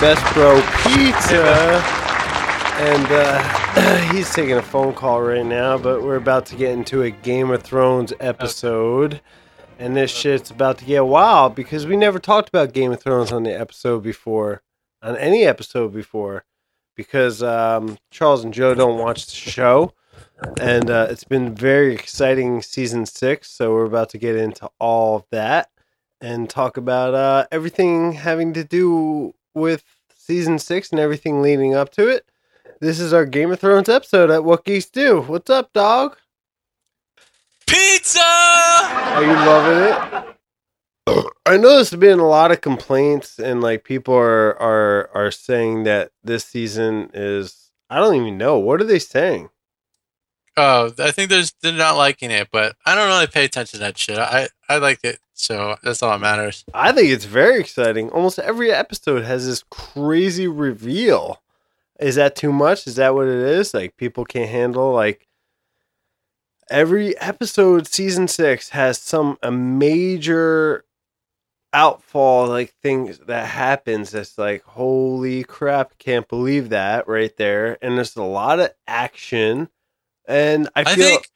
best bro Pizza. And uh, he's taking a phone call right now, but we're about to get into a Game of Thrones episode. And this shit's about to get wild because we never talked about Game of Thrones on the episode before, on any episode before, because um, Charles and Joe don't watch the show. And uh, it's been very exciting season six, so we're about to get into all of that and talk about uh, everything having to do with season six and everything leading up to it. This is our Game of Thrones episode at What Geeks Do. What's up, dog? Pizza! Are you loving it? I know there's been a lot of complaints, and like people are are are saying that this season is. I don't even know what are they saying. Oh, I think there's they're not liking it, but I don't really pay attention to that shit. I I like it, so that's all that matters. I think it's very exciting. Almost every episode has this crazy reveal. Is that too much? Is that what it is? Like people can't handle like every episode season 6 has some a major outfall like things that happens that's like holy crap can't believe that right there and there's a lot of action and i I, think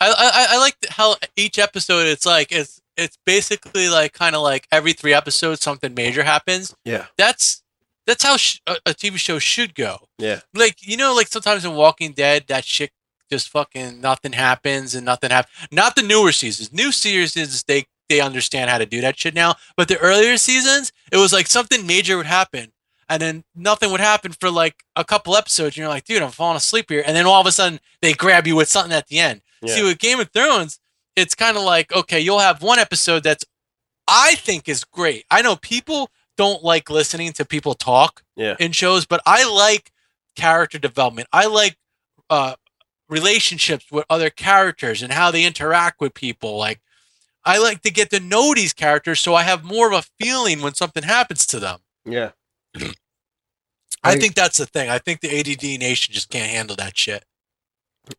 I, I I like how each episode it's like it's it's basically like kind of like every three episodes something major happens. yeah That's that's how sh- a, a TV show should go. yeah Like you know, like sometimes in Walking Dead, that shit just fucking nothing happens and nothing happens. Not the newer seasons. New seasons they they understand how to do that shit now. But the earlier seasons, it was like something major would happen. And then nothing would happen for like a couple episodes, and you're like, dude, I'm falling asleep here. And then all of a sudden, they grab you with something at the end. Yeah. See, with Game of Thrones, it's kind of like, okay, you'll have one episode that's I think is great. I know people don't like listening to people talk yeah in shows, but I like character development. I like uh, relationships with other characters and how they interact with people. Like, I like to get to know these characters so I have more of a feeling when something happens to them. yeah I, think that's the thing. I think the ADD nation just can't handle that shit.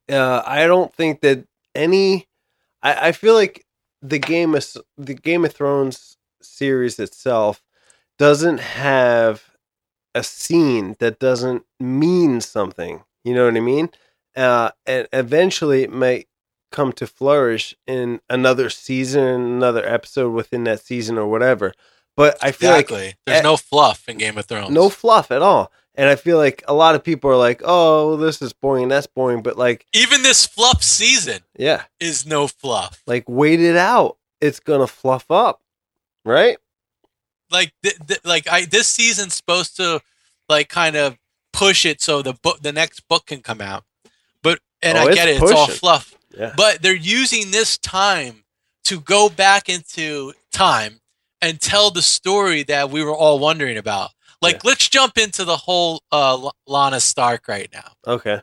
uh, I don't think that any. I, I feel like the game of the Game of Thrones series itself doesn't have a scene that doesn't mean something. You know what I mean? Uh, and eventually, it might come to flourish in another season, another episode within that season, or whatever. But I feel like There's eh, no fluff in Game of Thrones. no fluff at all. And I feel like a lot of people are like, "Oh, this is boring, that's boring," but like, Even this fluff season yeah, is no fluff. like wait it out it's gonna fluff up right like th- th- like I this season's supposed to like kind of push it so the book the next book can come out. But and Oh, I get it, it's all fluff. yeah But they're using this time to go back into time and tell the story that we were all wondering about. Like Yeah. let's jump into the whole uh L- Lyanna Stark right now. okay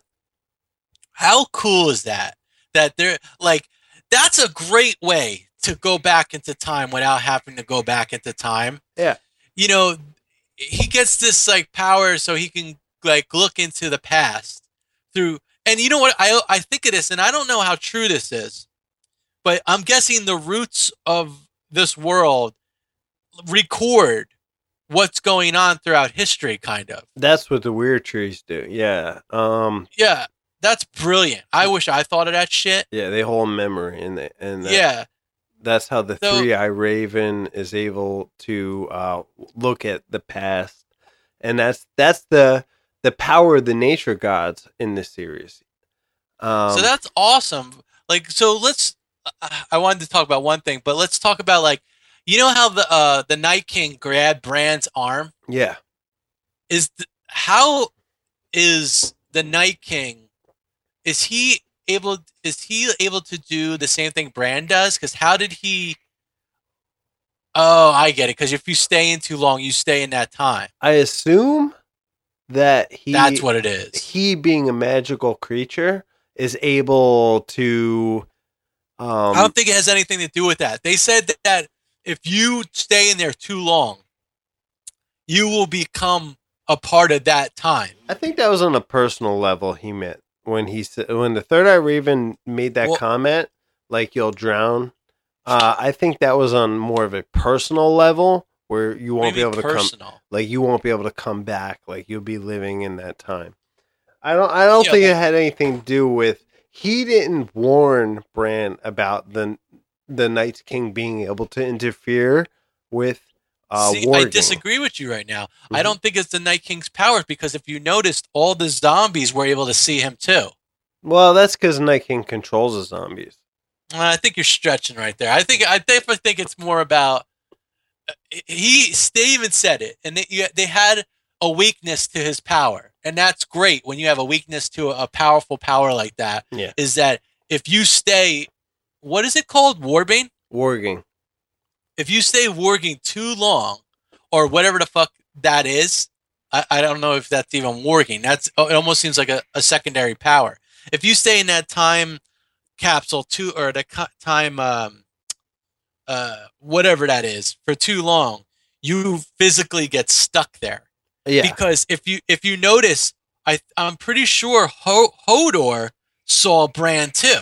How cool is that? That they're like that's a great way to go back into time without having to go back into time. Yeah. You know, he gets this like power so he can like look into the past through and you know what I I think of this and I don't know how true this is. But I'm guessing the roots of this world record what's going on throughout history kind of. that's what the weird trees do yeah um Yeah. That's brilliant. I wish I thought of that shit. yeah they hold memory and they, and that, Yeah. that's how the So- three-eye raven is able to uh look at the past and that's that's the the power of the nature gods in this series um so that's awesome. Like, so let's. I- I wanted to talk about one thing, but let's talk about like, you know how the uh the Night King grabbed Bran's arm yeah is how is the Night King is he able is he able to do the same thing Brand does? Because how did he? Oh, I get it. Because if you stay in too long, you stay in that time. i assume that he That's what it is. he being a magical creature is able to um I don't think it has anything to do with that. They said that if you stay in there too long, you will become a part of that time. I think that was on a personal level he meant. When he said when the third eye raven made that Well- comment like you'll drown Uh, I think that was on more of a personal level where you won't be able to come like you won't be able to come back like you'll be living in that time. I don't i don't Yeah, think but- it had anything to do with he didn't warn bran about the the night king being able to interfere with uh See, I disagree with you right now. I Mhm. don't think it's the Night King's powers because if you noticed, all the zombies were able to see him too. well that's because night king controls the zombies Well, I think you're stretching right there. I think I definitely think it's more about uh, he. They even said it, and they you- they had a weakness to his power, and that's great when you have a weakness to a, powerful power like that. Yeah. is that if you stay, what is it called, Warbane? warging If you stay warging too long, or whatever the fuck that is, I, I don't know if that's even warging. That's oh, it. Almost seems like a, a secondary power. If you stay in that time capsule too, or the time, um, uh, whatever that is, for too long, you physically get stuck there. yeah Because if you if you notice, I I'm pretty sure Ho- Hodor saw Bran too.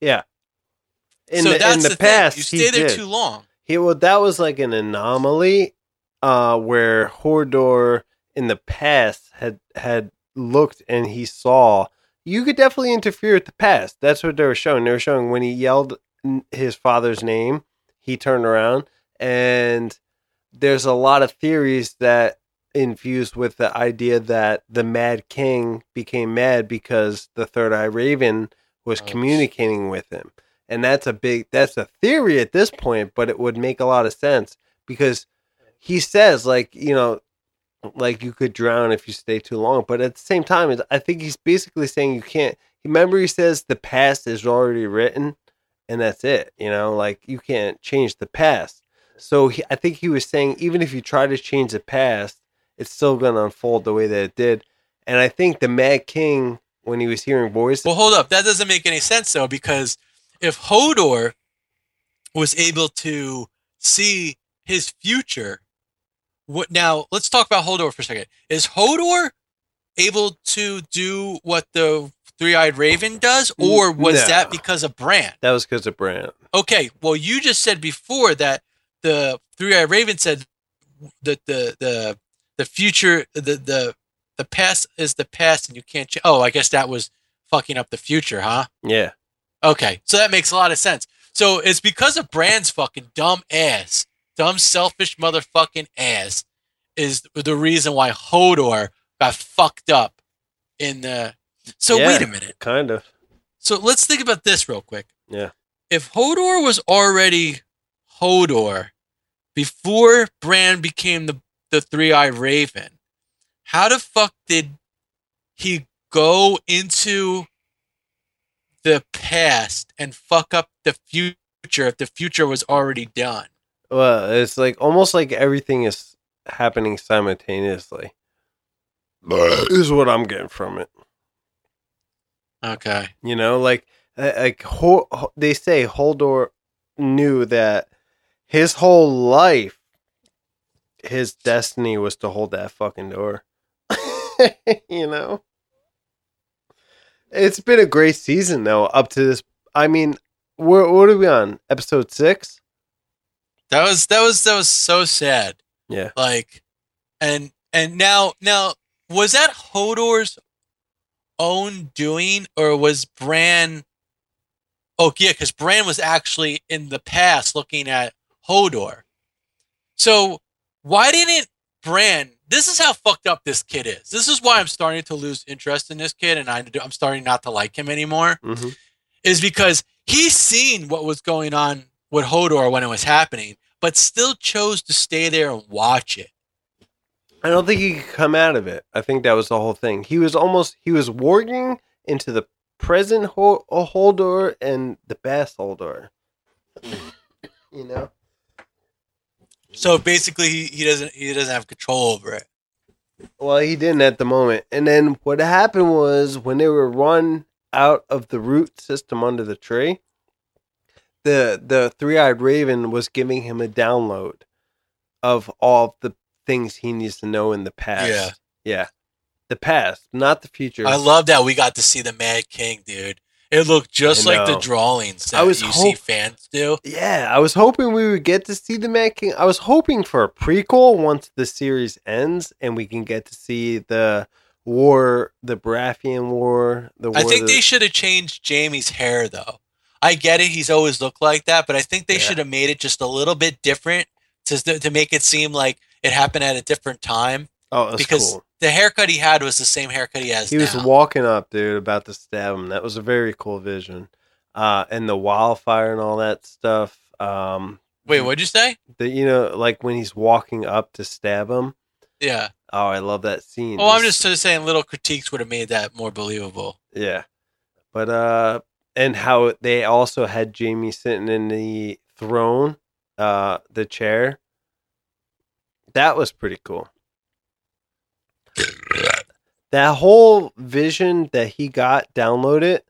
yeah in so the, that's in the, thing. past You he stay there did. too long. He well, that was like an anomaly, uh, where Hodor in the past had had looked and he saw. You could definitely interfere with the past. That's what they were showing. They were showing when he yelled his father's name, he turned around, and there's a lot of theories that infused with the idea that the Mad King became mad because the Third Eye Raven was Oh, communicating with him and that's a big that's a theory at this point but it would make a lot of sense because he says like you know like you could drown if you stay too long. But at the same time i think he's basically saying you can't remember he says the past is already written and that's it you know like you can't change the past. So he, i think he was saying even if you try to change the past it's still going to unfold the way that it did. And i think the mad king when he was hearing voices Well, hold up. That doesn't make any sense though, because if Hodor was able to see his future, what now? Let's talk about Hodor for a second. Is Hodor able to do what the three-eyed raven does, or was No. that because of Bran? that was because of Bran Okay, well, you just said before that the three-eyed raven said that the the the future the the the past is the past, and you can't. Ch- oh, I guess that was fucking up the future, huh? yeah Okay, so that makes a lot of sense. So it's because of Bran's fucking dumb ass, dumb selfish motherfucking ass, is the reason why Hodor got fucked up in the. So Yeah. wait a minute. kind of So let's think about this real quick. Yeah. If Hodor was already Hodor before Bran became the the three eyed raven, how the fuck did he go into the past and fuck up the future if the future was already done? Well, it's like almost like everything is happening simultaneously. is what I'm getting from it. Okay. You know, like uh, like Ho- Ho- they say Holdor knew that his whole life, his destiny was to hold that fucking door. you know, it's been a great season though. Up to this, I mean, we're, what are we on? Episode six? That was that was that was so sad. Yeah. like and and now now was that hodor's own doing or was bran oh yeah because bran was actually in the past looking at hodor so why didn't bran this is how fucked up this kid is this is why i'm starting to lose interest in this kid and I, i'm starting not to like him anymore Mm-hmm. is because he's seen what was going on with hodor when it was happening but still chose to stay there and watch it I don't think he could come out of it. I think that was the whole thing. He was almost he was warging into the present Hodor and the past Hodor. You know. So basically, he, he doesn't he doesn't have control over it. Well, he didn't at the moment. And then what happened was when they were run out of the root system under the tree, the the three eyed raven was giving him a download of all the things he needs to know in the past. Yeah. Yeah. The past, not the future. I love that we got to see the Mad King, dude. It looked just like the drawings that I was you see fans do. Yeah, I was hoping we would get to see the Mad King. I was hoping for a prequel once the series ends and we can get to see the war, the Baratheon War. The war I think that- they should have changed Jaime's hair though. I get it; he's always looked like that, but I think they Yeah. should have made it just a little bit different to to make it seem like it happened at a different time. Oh, because cool. the haircut he had was the same haircut he has He was walking up, dude, about to stab him. That was a very cool vision. Uh, and the wildfire and all that stuff. Um, Wait, what'd you say? the you know, like when he's walking up to stab him. Yeah. Oh, I love that scene. Oh, I'm just saying little critiques would have made that more believable. Yeah. But uh and how they also had Jaime sitting in the throne, uh the chair. That was pretty cool. That whole vision that he got downloaded,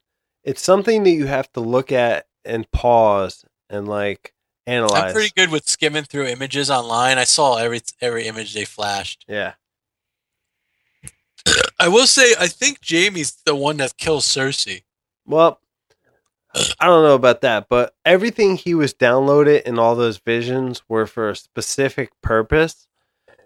it's something that you have to look at and pause and like analyze. I'm pretty good with skimming through images online. I saw every every image they flashed. Yeah. I will say, I think Jaime's the one that kills Cersei. Well, I don't know about that, but everything he was downloaded and all those visions were for a specific purpose.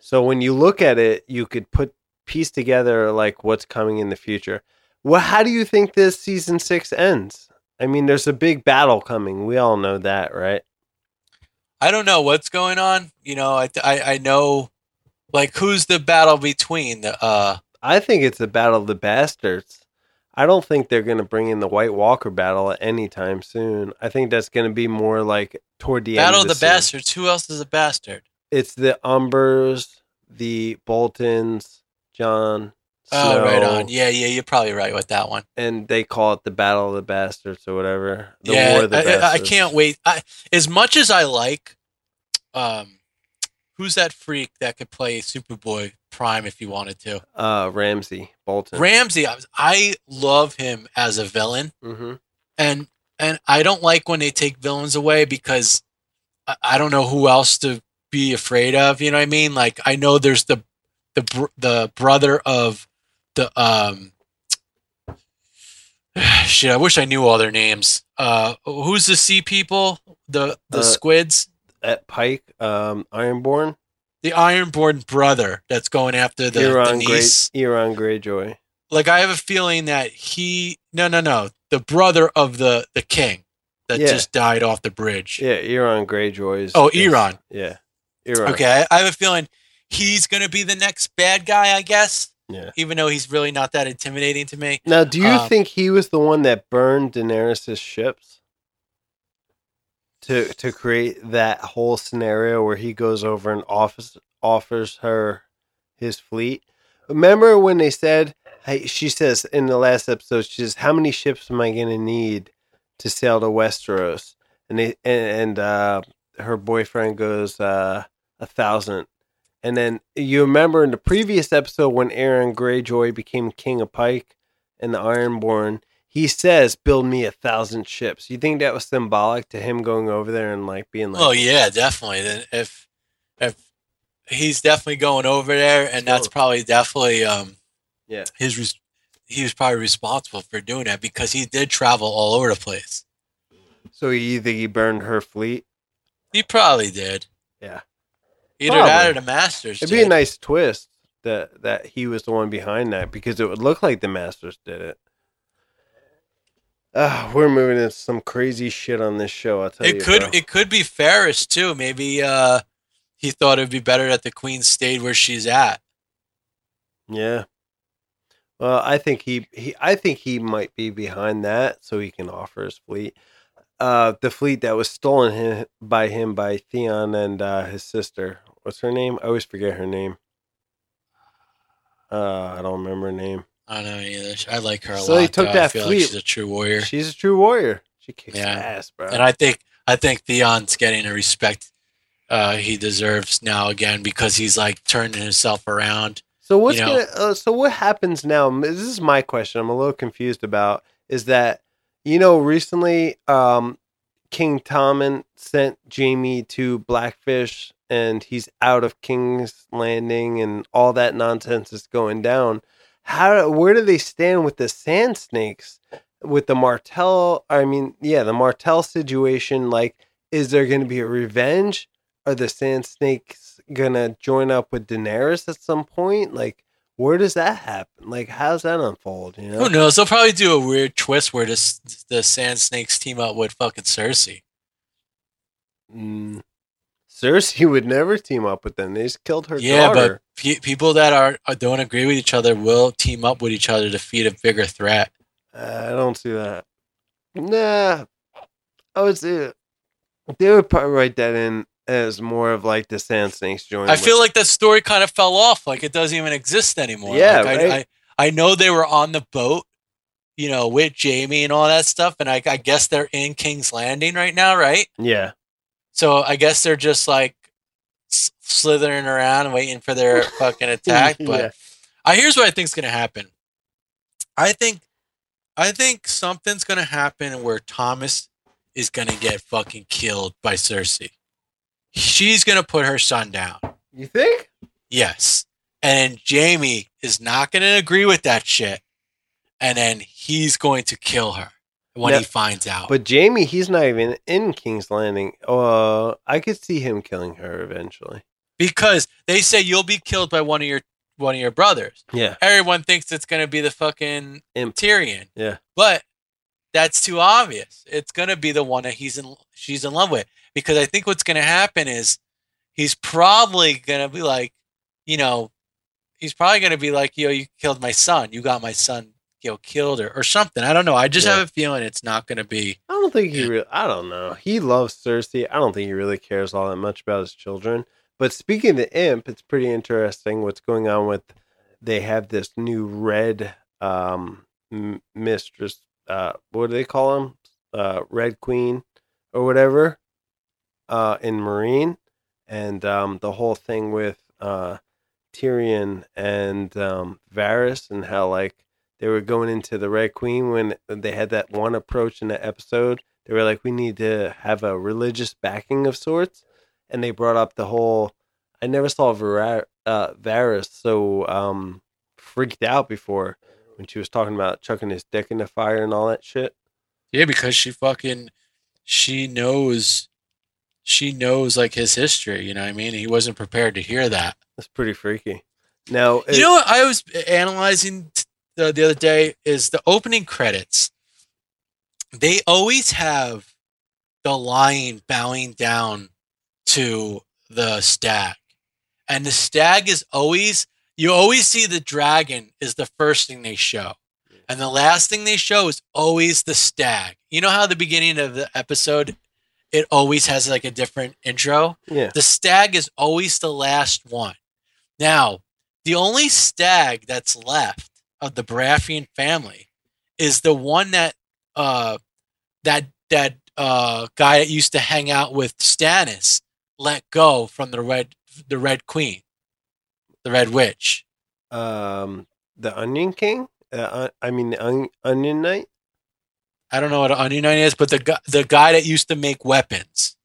So when you look at it, you could put piece together like what's coming in the future. Well, how do you think this season six ends? I mean, there's a big battle coming. We all know that, right? I don't know what's going on. You know, I I, I know, like, who's the battle between the uh I think it's the battle of the bastards. I don't think they're going to bring in the White Walker battle at any time soon. I think that's going to be more like toward the battle end of of the season. bastards? Who else is a bastard? it's the Umbers, the Boltons, Jon. Oh, right on. Yeah, yeah, you're probably right with that one. And they call it the Battle of the Bastards or whatever. The yeah, War of the I, I- I can't wait. I, as much as I like, um, who's that freak that could play Superboy Prime if he wanted to? Uh, Ramsay Bolton. Ramsay. I, was- I love him as a villain, hmm and and I don't like when they take villains away because I, I don't know who else to be afraid of. You know what I mean? Like I know there's the the br- the brother of the um. Shit, I wish I knew all their names. Uh, who's the sea people? The the Uh, squids? At Pyke, um, Ironborn, The Ironborn brother that's going after the, the Euron, Grey, niece. Euron Greyjoy. Like I have a feeling that he no no no the brother of the the king that Yeah. just died off the bridge. Yeah, Euron Greyjoy is. Oh, Euron. Yeah, Euron. Okay, I, I have a feeling he's gonna be the next bad guy. I guess, Yeah. even though he's really not that intimidating to me. Now, do you Um, think he was the one that burned Daenerys' ships to to create that whole scenario where he goes over and offers offers her his fleet? Remember when they said, "Hey," she says in the last episode, she says, "How many ships am I going to need to sail to Westeros?" And they and, and uh, her boyfriend goes, uh, "A thousand. And then you remember in the previous episode when Euron Greyjoy became King of Pyke and the Ironborn, he says, "Build me a thousand ships." You think that was symbolic to him going over there and like being like, oh yeah, definitely. Then if if he's definitely going over there, and that's probably definitely um Yeah. his res- he was probably responsible for doing that because he did travel all over the place. So you think he burned her fleet? He probably did. Yeah. Either that or the Masters. It'd be a nice twist that that he was the one behind that because it would look like the Masters did it. Uh, we're moving into some crazy shit on this show. I'll tell you. It could bro. it could be Varys too. Maybe uh he thought it'd be better that the Queen stayed where she's at. Yeah. Well, I think he, he I think he might be behind that so he can offer his fleet. Uh the fleet that was stolen him, by him by Theon and uh his sister. What's her name? I always forget her name. Uh I don't remember her name. I don't know either. I like her a So lot. he took though. I that feel fleet- like she's a true warrior. She's a true warrior. She kicks Yeah. ass, bro. and I think I think Theon's getting the respect uh, he deserves now again because he's like turning himself around. So what's you know- gonna? Uh, so what happens now? This is my question. I'm a little confused about. Is that you know recently, um, King Tommen sent Jaime to Blackfish, and he's out of King's Landing, and all that nonsense is going down. How? Where do they stand with the Sand Snakes? with the Martell. I mean, yeah, the Martell situation. Like, is there going to be a revenge? Are the Sand Snakes gonna join up with Daenerys at some point? Like, where does that happen? Like, how's that unfold? You know, Who knows? They'll probably do a weird twist where this, the Sand Snakes team up with fucking Cersei. Mm, Cersei would never team up with them. They just killed her yeah, daughter. but pe- people that are, are don't agree with each other will team up with each other to defeat a bigger threat. Uh, I don't see that. Nah, I would say they would probably write that in as more of like the Sand Snakes joining. I feel like that story kind of fell off. Like it doesn't even exist anymore. Yeah, Like, right. I, I, I know they were on the boat, you know, with Jaime and all that stuff, and I, I guess they're in King's Landing right now, right? yeah, So I guess they're just like slithering around, waiting for their fucking attack. But Yeah. I here's what I think's gonna happen. I think, I think something's gonna happen where Thomas is gonna get fucking killed by Cersei. She's gonna put her son down. you think? Yes. And Jaime is not going to agree with that shit. And then he's going to kill her when No, he finds out. But Jaime, he's not even in King's Landing. Uh, I could see him killing her eventually. because they say you'll be killed by one of your one of your brothers. Yeah, Everyone thinks it's going to be the fucking Imp. Tyrion. Yeah. But that's too obvious. It's going to be the one that he's in she's in love with because I think what's going to happen is he's probably going to be like, you know, he's probably going to be like, "Yo, you killed my son. You got my son, you know, killed or or something." I don't know. I just Yeah. have a feeling it's not going to be. I don't think he. Really, I don't know. He loves Cersei. I don't think he really cares all that much about his children. But speaking of the imp, it's pretty interesting what's going on with. They have this new red um, m- mistress. Uh, what do they call him? Uh, red queen or whatever. Uh, in Meereen, and um, the whole thing with uh, Tyrion and um, Varys, and how like they were going into the Red Queen when they had that one approach in the episode. They were like, we need to have a religious backing of sorts, and they brought up the whole. I never saw Var- uh, Varys so um, freaked out before when she was talking about chucking his dick in the fire and all that shit. Yeah, because she fucking she knows she knows like his history. You know what I mean? He wasn't prepared to hear that. That's pretty freaky. Now, You know what I was analyzing the, the other day is the opening credits. They always have the lion bowing down to the stag. And the stag is always you always see the dragon is the first thing they show. And the last thing they show is always the stag. You know how the beginning of the episode it always has like a different intro? yeah, The stag is always the last one. Now, the only stag that's left of the Baratheon family is the one that uh that that uh guy that used to hang out with Stannis let go from the red the red queen, the red witch. um, the Onion King. Uh, I mean, the on- Onion Knight. I don't know what an onion knight is, but the guy the guy that used to make weapons.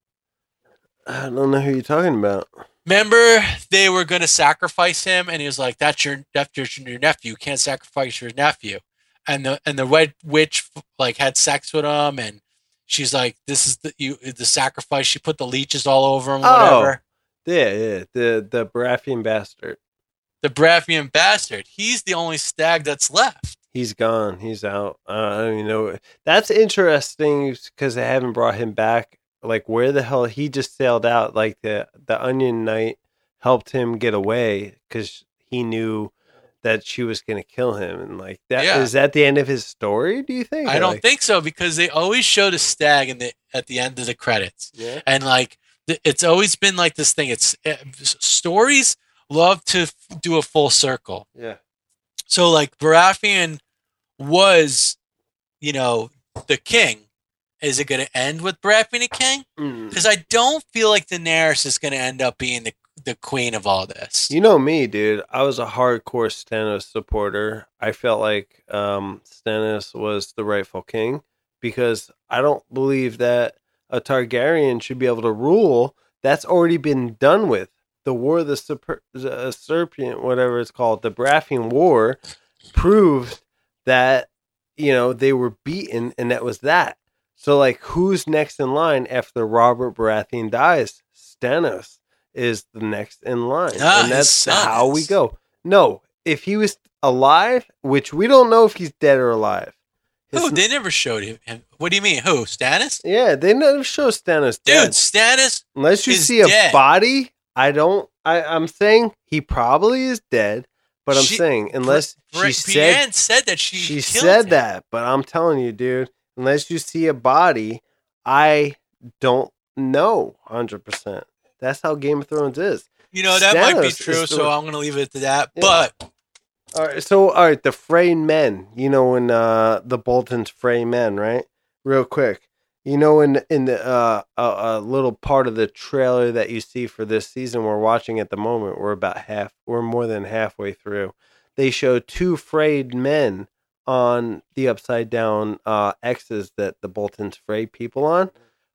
I don't know who you're talking about. Remember, they were going to sacrifice him, and he was like, "That's your that's your, nephew. You can't sacrifice your nephew." And the and the red witch like had sex with him, and she's like, "This is the you the sacrifice." She put the leeches all over him, Oh. Yeah, yeah, the the Baratheon bastard. The Baratheon bastard. He's the only stag that's left. He's gone. He's out. Uh, I don't even know. That's interesting because they haven't brought him back. Like, where the hell he just sailed out? Like the the Onion Knight helped him get away because he knew that she was going to kill him, and like that is Yeah. that the end of his story? Do you think? I don't Like- think so because they always showed the stag in the at the end of the credits. Yeah. and like it's always been like this thing it's uh, s- stories love to f- do a full circle Yeah. so like Baratheon was you know the king is it going to end with Baratheon the king Mm. because I don't feel like Daenerys is going to end up being the the queen of all this You know me, dude. I was a hardcore Stannis supporter. I felt like um, Stannis was the rightful king because I don't believe that a Targaryen should be able to rule. That's already been done with. The War of the, Super- Serpent, whatever it's called, the Baratheon War, proved that you know, they were beaten, and that was that. So, like, who's next in line after Robert Baratheon dies? Stannis is the next in line, Ah, and that's how we go. No, if he was alive, which we don't know if he's dead or alive. His- Who? They never showed him. What do you mean? Who? Stannis? yeah, they never show Stannis Dude, dead. Stannis. Unless you see a dead. body, I don't. I, I'm saying he probably is dead, but I'm She- saying unless Bri- she said said that she. she said him. that, but I'm telling you, dude, unless you see a body, I don't know 100%. That's how Game of Thrones is. You know that might be true, is the- so I'm gonna leave it to that. Yeah. But All right, so all right, the flayed men, you know when uh the Boltons flayed men, right? Real quick. You know in in the uh a, a little part of the trailer that you see for this season we're watching at the moment, we're about half we're more than halfway through. They show two flayed men on the upside down uh X's that the Boltons Frey people on.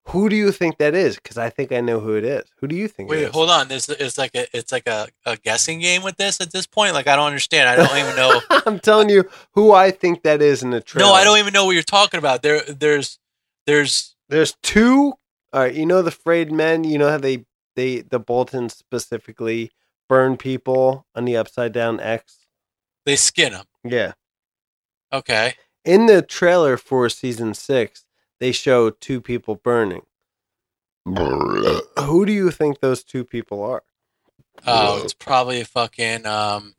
Who do you think that is? Because I think I know who it is. Who do you think? wait, is? hold on. There's it's like a it's like a, a guessing game with this at this point. Like I don't understand. I don't even know. I'm telling you who I think that is in the trailer. no, I don't even know what you're talking about. There there's there's There's two. All right, you know the flayed men. You know how they they the Boltons specifically burn people on the upside down X. they skin them. Yeah, Okay. in the trailer for season six, they show two people burning. Who do you think those two people are? Oh, it's probably a fucking um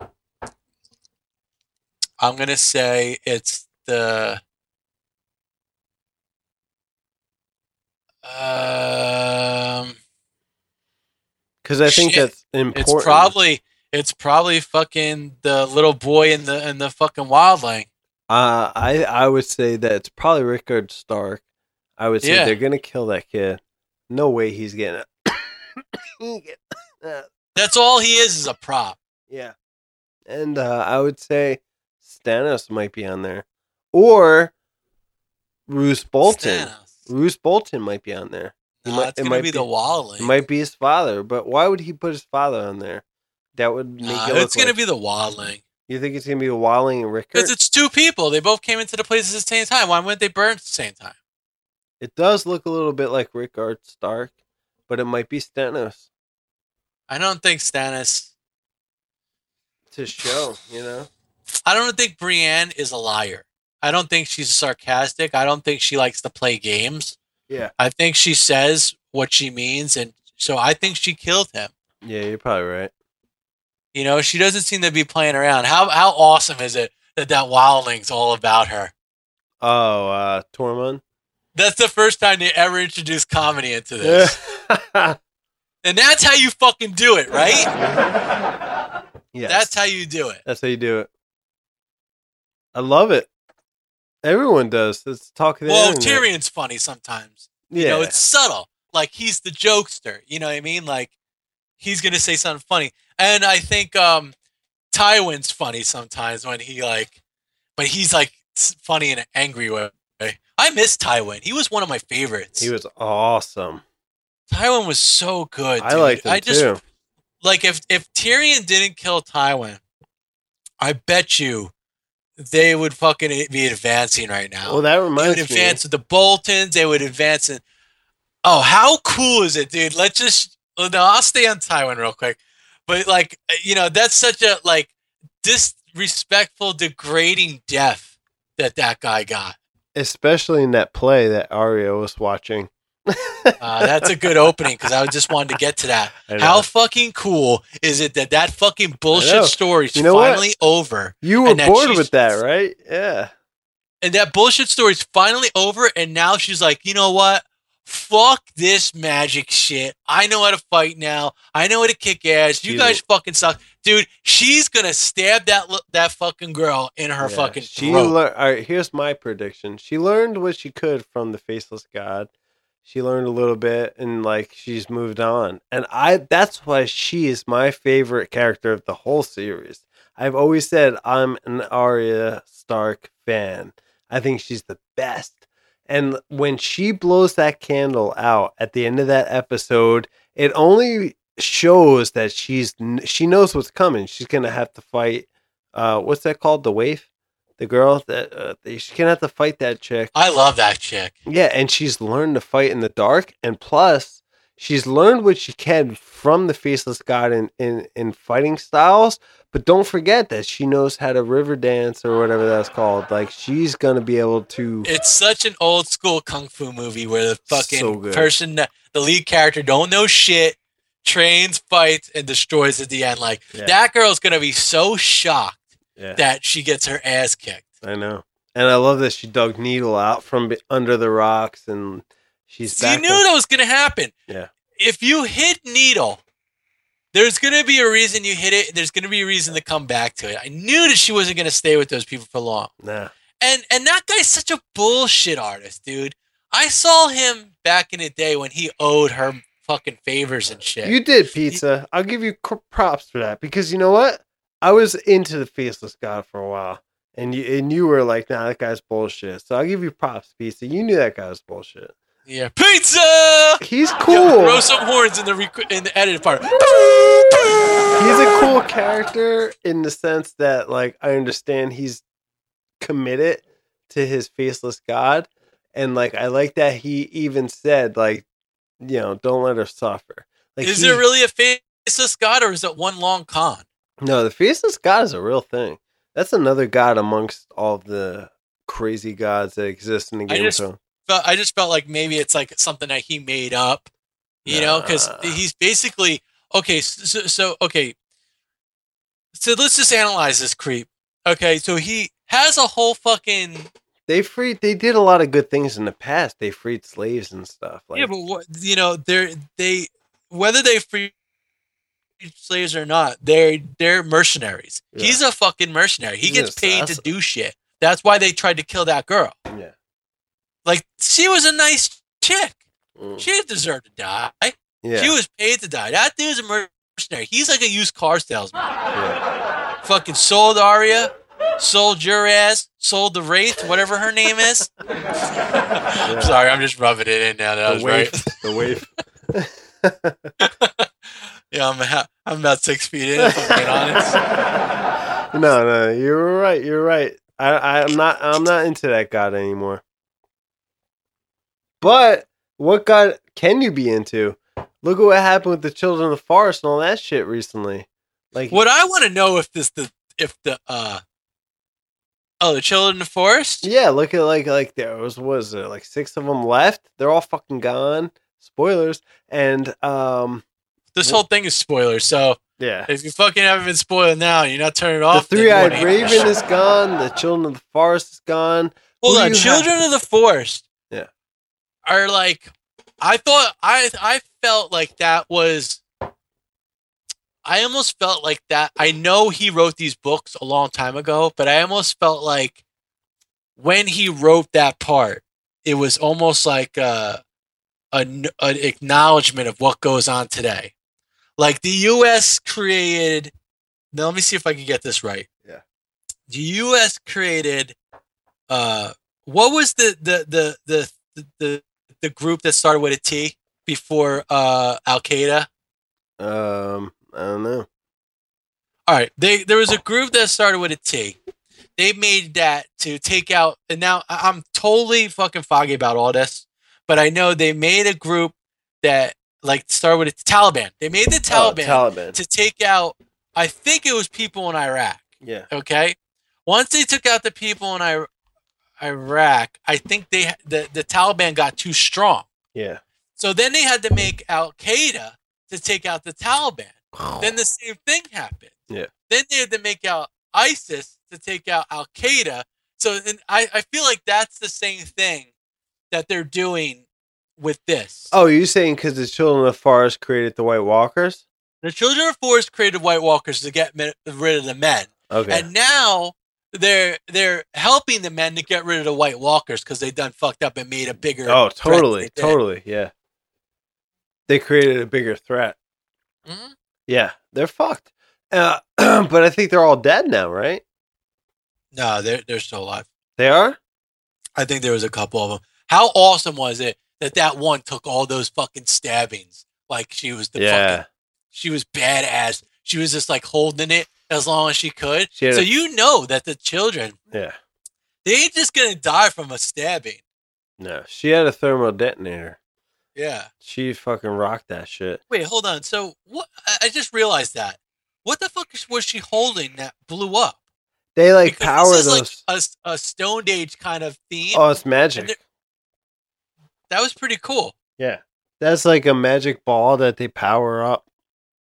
I'm gonna say it's the um Because I think Shit. that's important. it's probably it's probably fucking the little boy in the in the fucking wildling. Uh, I I would say that it's probably Rickard Stark. I would say Yeah. they're gonna kill that kid. No way he's getting it. Uh, That's all he is is a prop. Yeah. And uh, I would say Stannis might be on there. Or Roose Bolton. Thanos. Roose Bolton might be on there. It No, might- it's it gonna might be, be- the wildling. It might be his father, but why would he put his father on there? That would make Nah, it look it's gonna like- be the wildling. You think it's gonna be the wildling and Rickard? Because it's two people. They both came into the place at the same time. Why wouldn't they burn at the same time? It does look a little bit like Rickard Stark, but it might be Stannis I don't think Stannis. to show, you know? I don't think Brienne is a liar. I don't think she's sarcastic. I don't think she likes to play games. Yeah. I think she says what she means, and so I think she killed him. Yeah, you're probably right. You know, she doesn't seem to be playing around. How how awesome is it that that wildling's all about her? Oh, uh Tormund? That's the first time they ever introduced comedy into this, Yeah. and that's how you fucking do it, right? yes. That's how you do it. That's how you do it. I love it. Everyone does. Let's talk. of the Well. Tyrion's funny sometimes. Yeah. You know, it's subtle. Like he's the jokester. You know what I mean? Like he's gonna say something funny. And I think um Tywin's funny sometimes when he like but he's like funny in an angry way. I miss Tywin. He was one of my favorites. he was awesome. Tywin was so good. I dude. liked him I just too. like if if Tyrion didn't kill Tywin, I bet you they would fucking be advancing right now. Well, that reminds They would reminds me. advance with the Boltons. They would advance in. Oh, how cool is it, dude? Let's just. well, No, I'll stay on Tywin real quick, but like you know, that's such a like disrespectful, degrading death that that guy got. especially in that play that Arya was watching. Uh, that's a good opening because I just wanted to get to that. How fucking cool is it that that fucking bullshit story's You know what? finally over? you were bored with that, right? Yeah. and that bullshit story is finally over and now she's like you know what fuck this magic shit i know how to fight now i know how to kick ass you She- guys fucking suck dude she's gonna stab that that fucking girl in her Yeah. fucking She throat. lear- All right, here's my prediction. She learned what she could from the faceless god. She learned a little bit, and like she's moved on. And I, that's why she is my favorite character of the whole series. I've always said I'm an Arya Stark fan. I think she's the best. And when she blows that candle out at the end of that episode, it only shows that she's she knows what's coming. She's gonna have to fight. Uh, what's that called? The waif the girl that uh, they- she's gonna have to fight that chick. I love that chick. Yeah, and she's learned to fight in the dark, and plus, she's learned what she can from the faceless god in in, in fighting styles. But don't forget that she knows how to river dance or whatever that's called. Like she's gonna be able to. It's such an old school kung fu movie where the fucking So person, the lead character, don't know shit, trains, fights, and destroys at the end. Like Yeah. that girl's gonna be so shocked Yeah, that she gets her ass kicked. I know, and I love that she dug Needle out from under the rocks, and she's So you knew to- that was gonna happen. Yeah. If you hit needle, there's gonna be a reason you hit it. There's gonna be a reason to come back to it. I knew that she wasn't gonna stay with those people for long. Nah. And and that guy's such a bullshit artist, dude. I saw him back in the day when he owed her fucking favors and shit. You did pizza. I'll give you props for that because you know what? I was into the faceless god for a while, and you and you were like, "Nah, that guy's bullshit." So I'll give you props, pizza. You knew that guy was bullshit. yeah, pizza. He's cool. throw some horns in the rec- in the edited part. He's a cool character in the sense that, like, I understand he's committed to his faceless god, and like, I like that he even said, like, you know, don't let her suffer. Like, Is he- there really a faceless god, or is it one long con? No, the faceless god is a real thing. That's another god amongst all the crazy gods that exist in the I game. just- so I just felt like maybe it's like something that he made up, you know, because he's basically okay. So, so okay, so let's just analyze this creep. Okay, so he has a whole fucking they freed. They did a lot of good things in the past. They freed slaves and stuff. Like, yeah, but what you know, they're they whether they free slaves or not, they're they're mercenaries. Yeah. He's a fucking mercenary. He gets paid to do shit. That's why they tried to kill that girl. yeah. Like she was a nice chick. Mm. She didn't deserve to die. yeah. She was paid to die. That dude's a mercenary. He's like a used car salesman. yeah. Fucking sold Arya, sold your ass, sold the Wraith, whatever her name is. Sorry, I'm just rubbing it in now. That The was waif. right. The waif. Yeah, I'm, ha- I'm about six feet in, if I'm being honest. no, no, you're right. You're right. I, I'm not. I'm not into that god anymore. But what god can you be into? Look at what happened with the children of the forest and all that shit recently. Like, What I want to know if this the if the uh oh the children in the forest. Yeah, look at like like there was was there like six of them left. They're all fucking gone. Spoilers. And um, This whole thing is spoilers. So yeah, if you fucking haven't been spoiled now, you're not turning it the off. you three-eyed raven is gone. The children of the forest is gone. Hold Who on, Children of the Forest. Yeah. Are like I thought I I felt like that was I almost felt like that. I know he wrote these books a long time ago, but I almost felt like when he wrote that part, it was almost like a, a n- an acknowledgement of what goes on today. Like the U.S. created. Now let me see if I can get this right. Yeah. The U.S. created. Uh, what was the the the the the the, the group that started with a T before uh, Al Qaeda? Um, I don't know. All right, they there was a group that started with a T. They made that to take out, and now I'm totally fucking foggy about all this, but I know they made a group that like started with the Taliban. They made the Oh, Taliban Taliban. to take out. I think it was people in Iraq. Yeah. Okay, once they took out the people in I- Iraq, I think they the the Taliban got too strong. Yeah. So then they had to make Al Qaeda to take out the Taliban. Then the same thing happened. Yeah. Then they had to make out ISIS to take out Al Qaeda. So and I, I feel like that's the same thing that they're doing with this. Oh, you saying because the children of the forest created the White Walkers? The Children of the Forest created White Walkers to get rid of the men, Okay. and now they're they're helping the men to get rid of the White Walkers because they done fucked up and made a bigger. oh, totally, totally. Yeah. They created a bigger threat. Mhm. Yeah, they're fucked. Uh, but I think they're all dead now, right? No, they're they're still alive. They are. I think there was a couple of them. How awesome was it that that one took all those fucking stabbings like she was the yeah. fucking she was badass. She was just like holding it as long as she could. She So a- you know that the children Yeah. They ain't just gonna die from a stabbing. No, she had a thermal detonator. Yeah. She fucking rocked that shit. Wait, hold on. So what? I- just realized that. What the fuck was she holding that blew up? They like Because power this is those. like a, a Stone Age kind of theme. oh, it's magic. That was pretty cool. Yeah, that's like a magic ball that they power up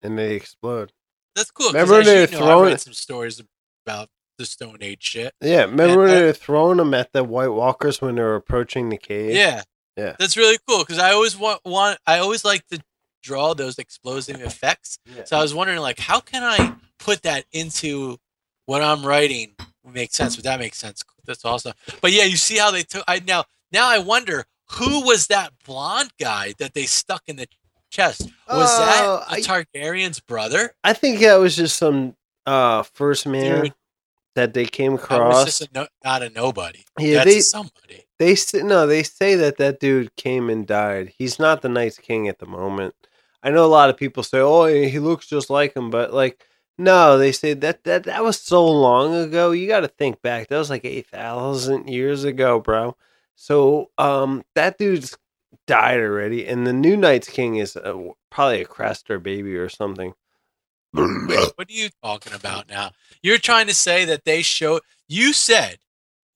and they explode. That's cool. Remember as they were throwing- read some stories about the Stone Age shit. Yeah, remember when they were throwing them at the White Walkers when they were approaching the cave? Yeah. Yeah. That's really cool because I always want, want I always like to draw those explosive effects. Yeah. So I was wondering like how can I put that into what I'm writing makes sense, but that makes sense. That's awesome. But yeah, you see how they took I now now I wonder who was that blonde guy that they stuck in the chest? Was Oh, that a the Targaryen's brother? I think that was just some uh first man Dude. that they came across. a no, not a nobody. Yeah, That's they- somebody. They no, they say that that dude came and died. He's not the Night's King at the moment. I know a lot of people say, "Oh, he looks just like him," but like, no, they say that that that was so long ago. You got to think back. That was like eight thousand years ago, bro. So, um, that dude's died already, and the new Night's King is uh, probably a Craster baby or something. What are you talking about now? You're trying to say that they show you said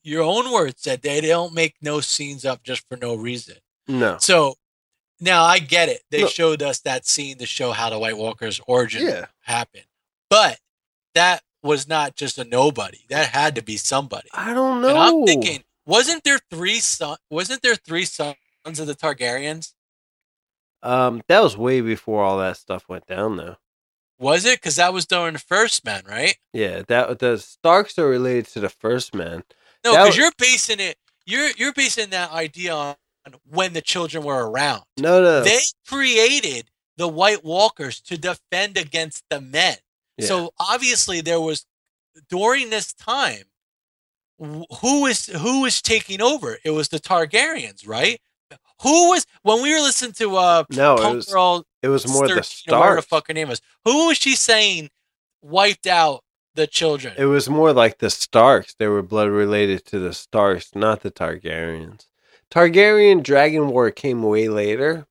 your own words said they don't make no scenes up just for no reason. No, So now I get it. They Look. showed us that scene to show how the White Walker's origin yeah, happened. But that was not just a nobody. That had to be somebody. I don't know. And I'm thinking, wasn't there three son wasn't there three sons of the Targaryens? um, that was way before all that stuff went down, though. Was it? Because that was during the first men, right? Yeah, that the Starks are related to the first man. No, because w- you're basing it. You're you're basing that idea on when the children were around. No, no, They created the White Walkers to defend against the men. Yeah. So obviously there was during this time who is who is taking over? It was the Targaryens, right? Who was when we were listening to uh no, it was Girl it was more the 13, or whatever the Starks. fuck her name was? Who was she saying wiped out the children? It was more like the Starks. They were blood related to the Starks, not the Targaryens. Targaryen Dragon War came way later.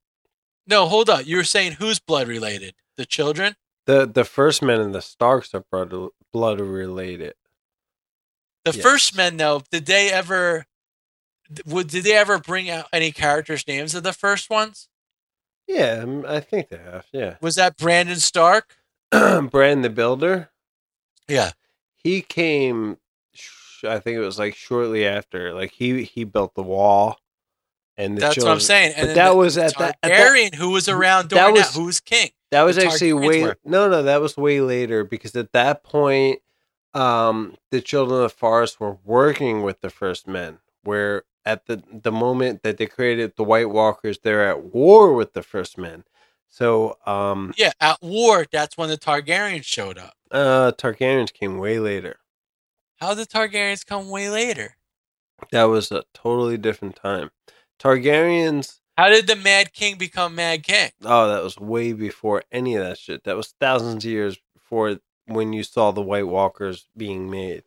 no, hold up. You were saying who's blood related? The children? The the first men and the Starks are blood blood related. The first men, though, did they ever? Would did they ever bring out any characters' names of the first ones? Yeah, um, I think they have. Yeah, Was that Brandon Stark? Bran the Builder. Yeah. He came. I think it was like shortly after. Like he he built the wall, and the That's what I'm children- saying. But that the was at that, at that Targaryen who was around during that, was- who was king. That was actually way were. no, no. That was way later because at that point, um, the children of the forest were working with the first men. Where at the the moment that they created the White Walkers, they're at war with the first men. So, um, Yeah, at war, that's when the Targaryens showed up. uh, Targaryens came way later. How did the Targaryens come way later? That was a totally different time. Targaryens. How did the Mad King become Mad King? Oh, that was way before any of that shit. That was thousands of years before when you saw the White Walkers being made.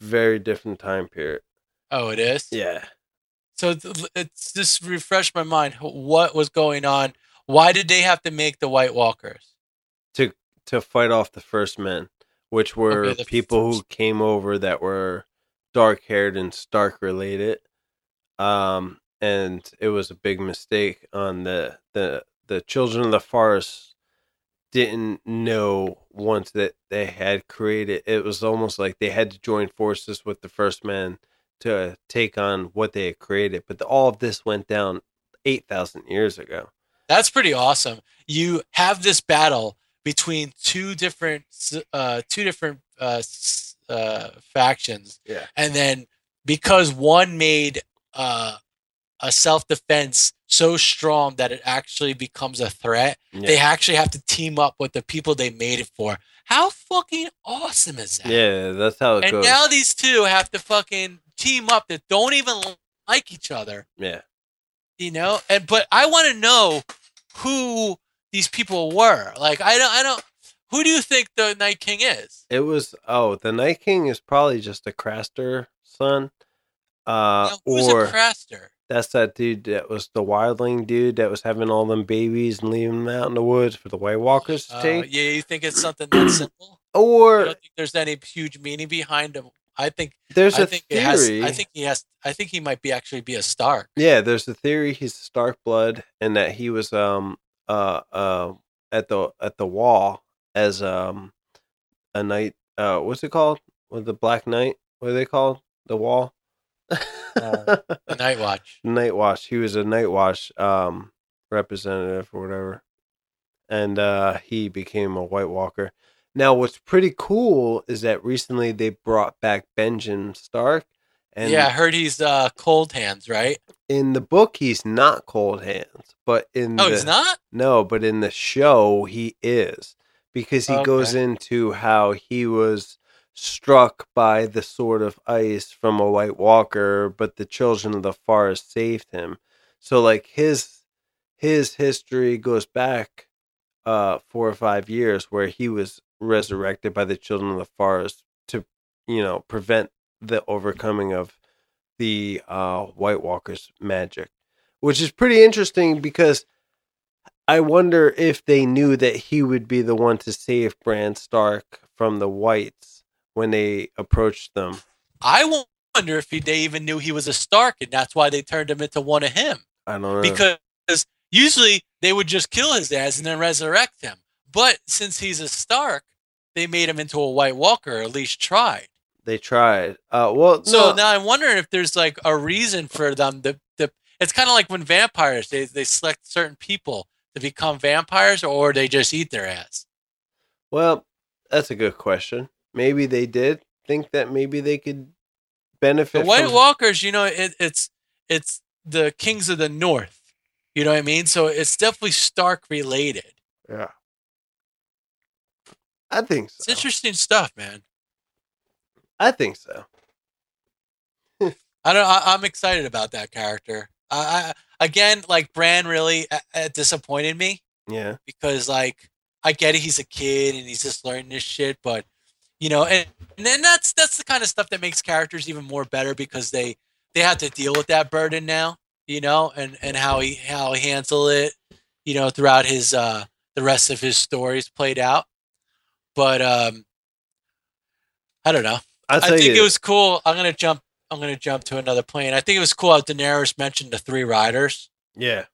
Very different time period. Oh, it is. Yeah. So it's just refreshed my mind. What was going on? Why did they have to make the White Walkers? To to fight off the first men, which were Okay, people who came over that were dark haired and Stark related. Um and it was a big mistake on the the the children of the forest didn't know once that they had created it was almost like they had to join forces with the first men to take on what they had created but the, all of this went down 8000 years ago That's pretty awesome. You have this battle between two different, uh, two different uh, uh, factions, Yeah. and then because one made uh, a self defense so strong that it actually becomes a threat, yeah they actually have to team up with the people they made it for. How fucking awesome is that? yeah that's how it and goes now these two have to fucking team up that don't even like each other yeah you know and but i want to know who these people were like i don't i don't Who do you think the Night King is? It was oh, the Night King is probably just a Craster son. Uh Now, who's or a Craster? That's that dude that was the wildling dude that was having all them babies and leaving them out in the woods for the White Walkers to Uh, take. yeah, you think it's something that simple? I Or don't think there's any huge meaning behind him. I think there's I a think it has. theory. I think he has. I think he might be actually be a Stark. Yeah, there's a theory he's Stark blood and that he was um uh uh at the at the wall as um a knight uh what's it called? With the Black Knight? What are they called? The wall? Uh, Night Watch. Night Watch. He was a Night Watch um representative or whatever. And uh he became a White Walker. Now what's pretty cool is that recently they brought back Benjamin Stark and yeah, I heard he's uh, cold hands, right? in the book he's not cold hands, but in Oh, the, he's not. No, but in the show he is because he goes into how he was struck by the sword of ice from a White Walker, but the children of the forest saved him. So like his his history goes back uh 4 or 5 years where he was resurrected by the children of the forest to you know prevent the overcoming of the uh White Walker's magic, which is pretty interesting because I wonder if they knew that he would be the one to save Bran Stark from the Whites when they approached them. I wonder if he, they even knew he was a Stark, and that's why they turned him into one of him. I don't know. Because usually they would just kill his ass and then resurrect him. But since he's a Stark, they made him into a White Walker, or at least tried. they tried. Uh, well, So no, now I'm wondering if there's like a reason for them to. to it's kind of like when vampires they they select certain people to become vampires, or they just eat their ass. well, that's a good question. Maybe they did think that maybe they could benefit. The White from- Walkers, you know, it, it's it's the kings of the North. You know what I mean? So it's definitely Stark related. Yeah, I think so. It's interesting stuff, man. I think so. I don't. I, I'm excited about that character. I, I again, like Bran, really uh, uh, disappointed me Yeah, because, like, I get it. He's a kid and he's just learning this shit, but you know, and, and then that's that's the kind of stuff that makes characters even more better because they they have to deal with that burden now, you know, and and how he how he handle it, you know, throughout his uh the rest of his stories played out. But um, I don't know. I think you. it was cool. I'm gonna jump. I'm gonna jump to another plane. I think it was cool how Daenerys mentioned the three riders. yeah,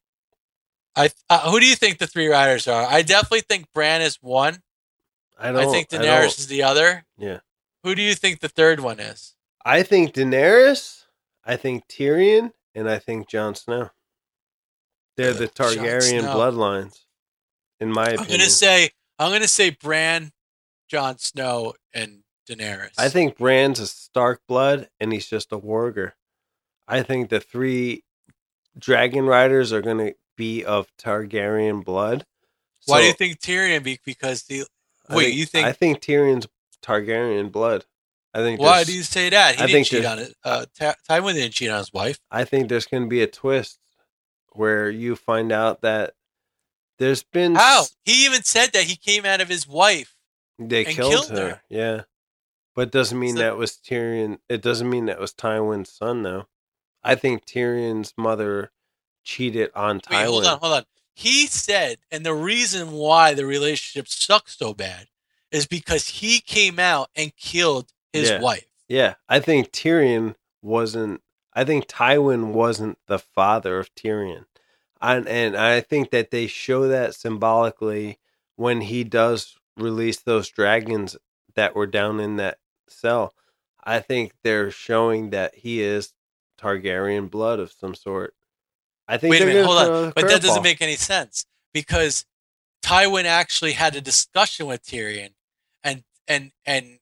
I uh, who do you think the three riders are? I definitely think Bran is one. I I, don't. think Daenerys don't- is the other. Yeah. Who do you think the third one is? I think Daenerys, I think Tyrion, and I think Jon Snow. They're the Targaryen bloodlines, in my opinion. I'm gonna say. I'm gonna say Bran, Jon Snow, and Daenerys. I think Bran's a Stark blood, and he's just a warger. I think the three dragon riders are gonna be of Targaryen blood. Why do you think Tyrion? Be because the Wait, you think? I think Tyrion's Targaryen blood. I think. why do you say that? He I didn't think cheat on it. Uh, Ty- Tywin didn't cheat on his wife. I think there's going to be a twist where you find out that there's been How? He even said that he came out of his wife. they killed, killed her. her. Yeah, but it doesn't mean So- that was Tyrion. It doesn't mean that was Tywin's son, though. I think Tyrion's mother cheated on Wait, Tywin. hold on, hold on. He said, and the reason why the relationship sucks so bad is because he came out and killed his Yeah. wife. Yeah, I think Tyrion wasn't. I think Tywin wasn't the father of Tyrion, and and I think that they show that symbolically when he does release those dragons that were down in that cell. I think they're showing that he is Targaryen blood of some sort. I think. Wait a minute, hold on. But that doesn't make any sense because Tywin actually had a discussion with Tyrion, and and and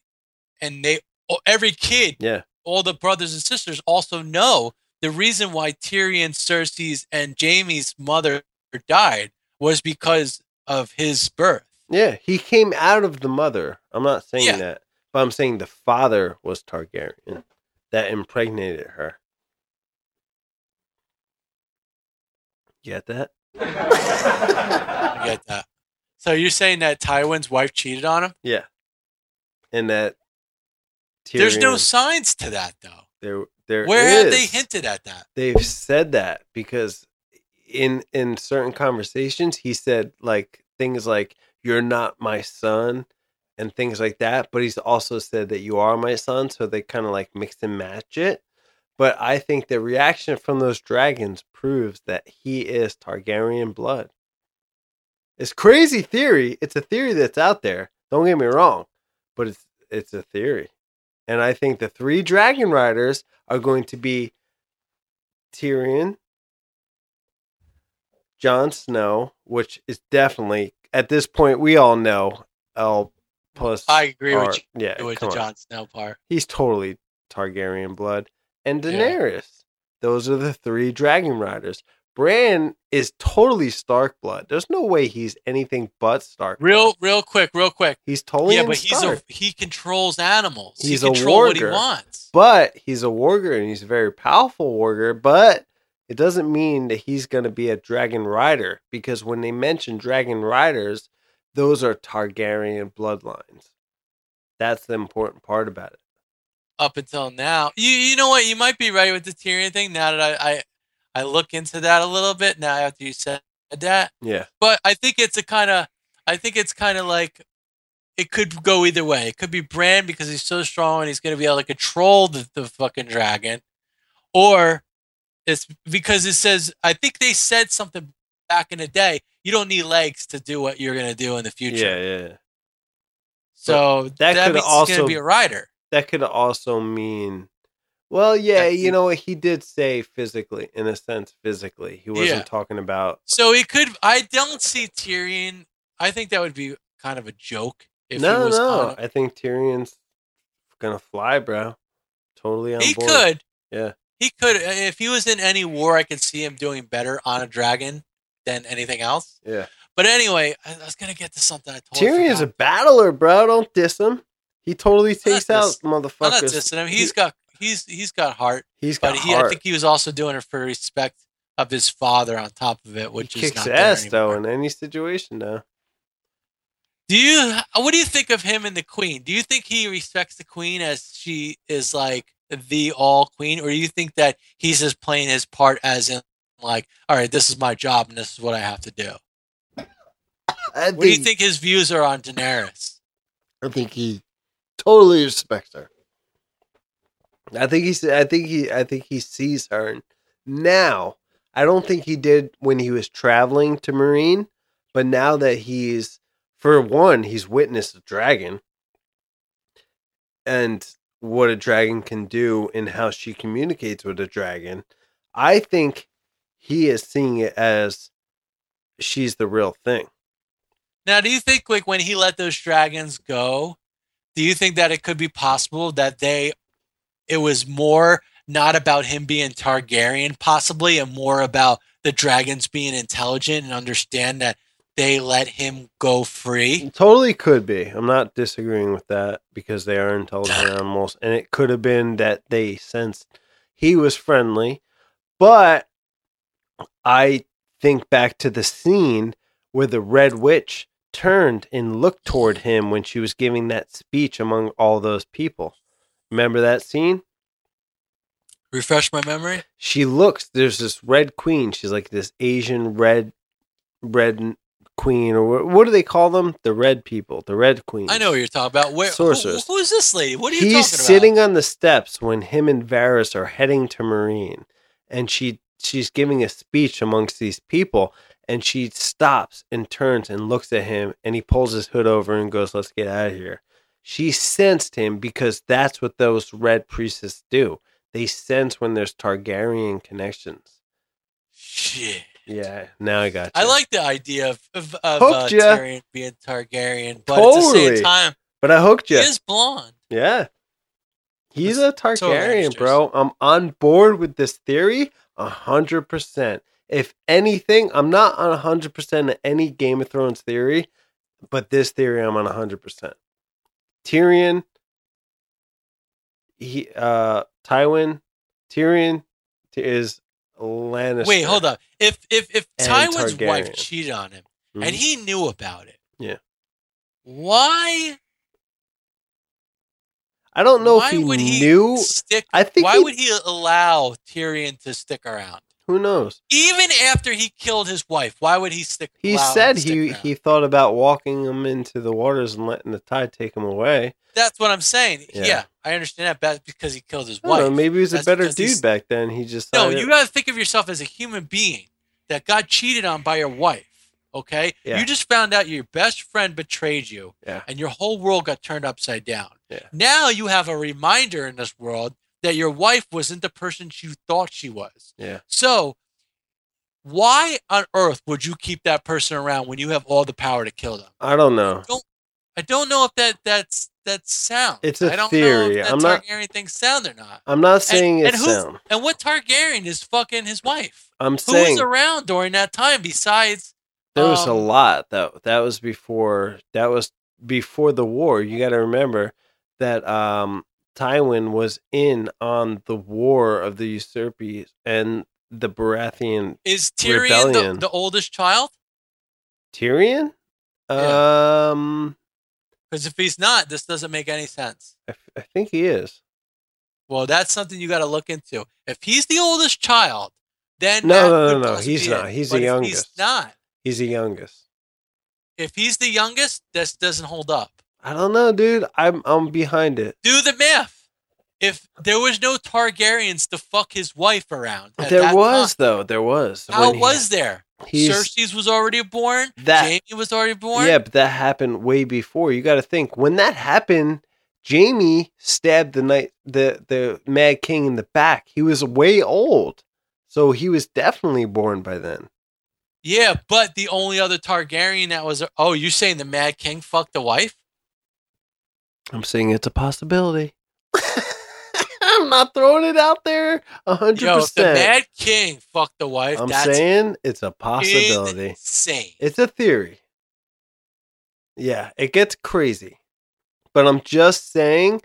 and they every kid, Yeah, all the brothers and sisters also know the reason why Tyrion, Cersei's, and Jaime's mother died was because of his birth. yeah. He came out of the mother. I'm not saying Yeah. that, but I'm saying the father was Targaryen that impregnated her. Get that? I get that. So you're saying that Tywin's wife cheated on him? Yeah. And that There's no signs to that though. there there Where have they hinted at that? They've said that because in in certain conversations he said like things like you're not my son and things like that, but he's also said that you are my son, so they kind of like mix and match it. But I think the reaction from those dragons proves that he is Targaryen blood. It's crazy theory. It's a theory that's out there. Don't get me wrong, but it's it's a theory. And I think the three dragon riders are going to be Tyrion, Jon Snow, which is definitely at this point we all know L plus. I agree R- with you Yeah, with the. Jon Snow part. He's totally Targaryen blood, and Yeah. Daenerys. Those are the three dragon riders. Bran is totally Stark blood. There's no way he's anything but Stark. Real, real quick, real quick. He's totally yeah, but he's Stark. a he controls animals. He's he a control what he warger. wants. But he's a warger and he's a very powerful warger, but it doesn't mean that he's going to be a dragon rider because when they mention dragon riders, those are Targaryen bloodlines. That's the important part about it. Up until now, you you know what? You might be right with the Tyrion thing. Now that I I, I look into that a little bit now after you said that, Yeah. but I think it's a kind of I think it's kind of like it could go either way. It could be Bran because he's so strong and he's going to be able to control the, the fucking dragon, or it's because it says I think they said something back in the day. You don't need legs to do what you're going to do in the future. Yeah, yeah. So that that, could means he's going also- to be a rider. That could also mean well, yeah, you know what he did say physically, in a sense physically. He wasn't Yeah. talking about So he could. I don't see Tyrion. I think that would be kind of a joke. If No, he was no. on- I think Tyrion's gonna fly, bro. Totally on he board. could. Yeah. He could. Uh, if he was in any war, I could see him doing better on a dragon than anything else. Yeah. But anyway, I, I was gonna get to something. I totally Tyrion's a battler, bro. Don't diss him. He totally takes out diss- I'm not dissing him. He's got. He's he's got heart, He's got but he. heart. I think he was also doing it for respect of his father on top of it, which he is kicks not ass though in any situation though. Do you? What do you think of him and the queen? Do you think he respects the queen as she is like the all queen, or do you think that he's just playing his part as in like, all right, this is my job and this is what I have to do? I What do you think his views are on Daenerys? I think he totally respects her. I think he's. I think he. I think he sees her now. I don't think he did when he was traveling to Meereen, but now that he's, for one, he's witnessed a dragon, and what a dragon can do and how she communicates with a dragon. I think he is seeing it as she's the real thing. Now, do you think like when he let those dragons go, do you think that it could be possible that they it was more not about him being Targaryen possibly and more about the dragons being intelligent and understand that they let him go free? Totally could be. I'm not disagreeing with that because they are intelligent animals, and it could have been that they sensed he was friendly. But I think back to the scene where the Red Witch turned and looked toward him when she was giving that speech among all those people. Remember that scene? Refresh my memory. She looks. There's this Red Queen. She's like this Asian red, red queen, or what, do they call them? The Red people, the Red Queen. I know what you're talking about. Where who, Sorceress. who is this lady? What are you He's talking about? sitting on the steps when him and Varys are heading to Meereen, and she she's giving a speech amongst these people, and she stops and turns and looks at him, and he pulls his hood over and goes, "Let's get out of here." She sensed him because that's what those red priestesses do. They sense when there's Targaryen connections. Shit. Yeah, now I got you. I like the idea of of, of uh, Tyrion being Targaryen, but at the Totally. same time, but I hooked he you. is blonde. Yeah. He's That's a Targaryen, Lannisters. bro. I'm on board with this theory a hundred percent. If anything, I'm not on hundred percent of any Game of Thrones theory, but this theory I'm on hundred percent. Tyrion, he uh Tywin, Tyrion is Lannister. Wait, hold up. If if if Tywin's wife cheated on him Mhm. and he knew about it, Yeah. Why? I don't know why if he would he knew. stick? I think why he- would he allow Tyrion to stick around? Who knows? Even after he killed his wife, why would he stick? He said stick he around? he thought about walking him into the waters and letting the tide take him away. That's what I'm saying. Yeah. Yeah, I understand that but because he killed his don't know, wife. maybe he was a better dude back then. He just No, you got to think of yourself as a human being that got cheated on by your wife. Okay, Yeah. you just found out your best friend betrayed you, Yeah. and your whole world got turned upside down. Yeah. Now you have a reminder in this world that your wife wasn't the person you thought she was. Yeah. So, why on earth would you keep that person around when you have all the power to kill them? I don't know. I don't know if that that's that's sound. It's a I don't theory. know if that I'm not- Targaryen thing's sound or not. I'm not saying and it's who's- sound. And what Targaryen is fucking his wife? I'm Who saying was around during that time besides? there was a um, lot though. That was before. That was before the war. You got to remember that um, Tywin was in on the war of the Usurpies and the Baratheon. Is Tyrion the, the oldest child? Tyrion. Yeah. Um, Because if he's not, this doesn't make any sense. I, f- I think he is. Well, that's something you got to look into. If he's the oldest child, then No, no, no, no, he's not. He's the youngest. He's not. He's the youngest. If he's the youngest, this doesn't hold up. I don't know, dude. I'm I'm behind it. Do the math. If there was no Targaryens to fuck his wife around, There was time, though. There was. how he- was there? Cersei's was already born. that Jaime was already born. Yeah, but that happened way before. You got to think when that happened. Jaime stabbed the night the the Mad King in the back. He was way old, so he was definitely born by then. Yeah, but the only other Targaryen that was oh, you saying the Mad King fucked the wife? I'm saying it's a possibility. I'm not throwing it out there a hundred Yo, if the percent. Mad King fucked the wife, I'm that's saying it's a possibility. insane. It's a theory. Yeah, it gets crazy. But I'm just saying,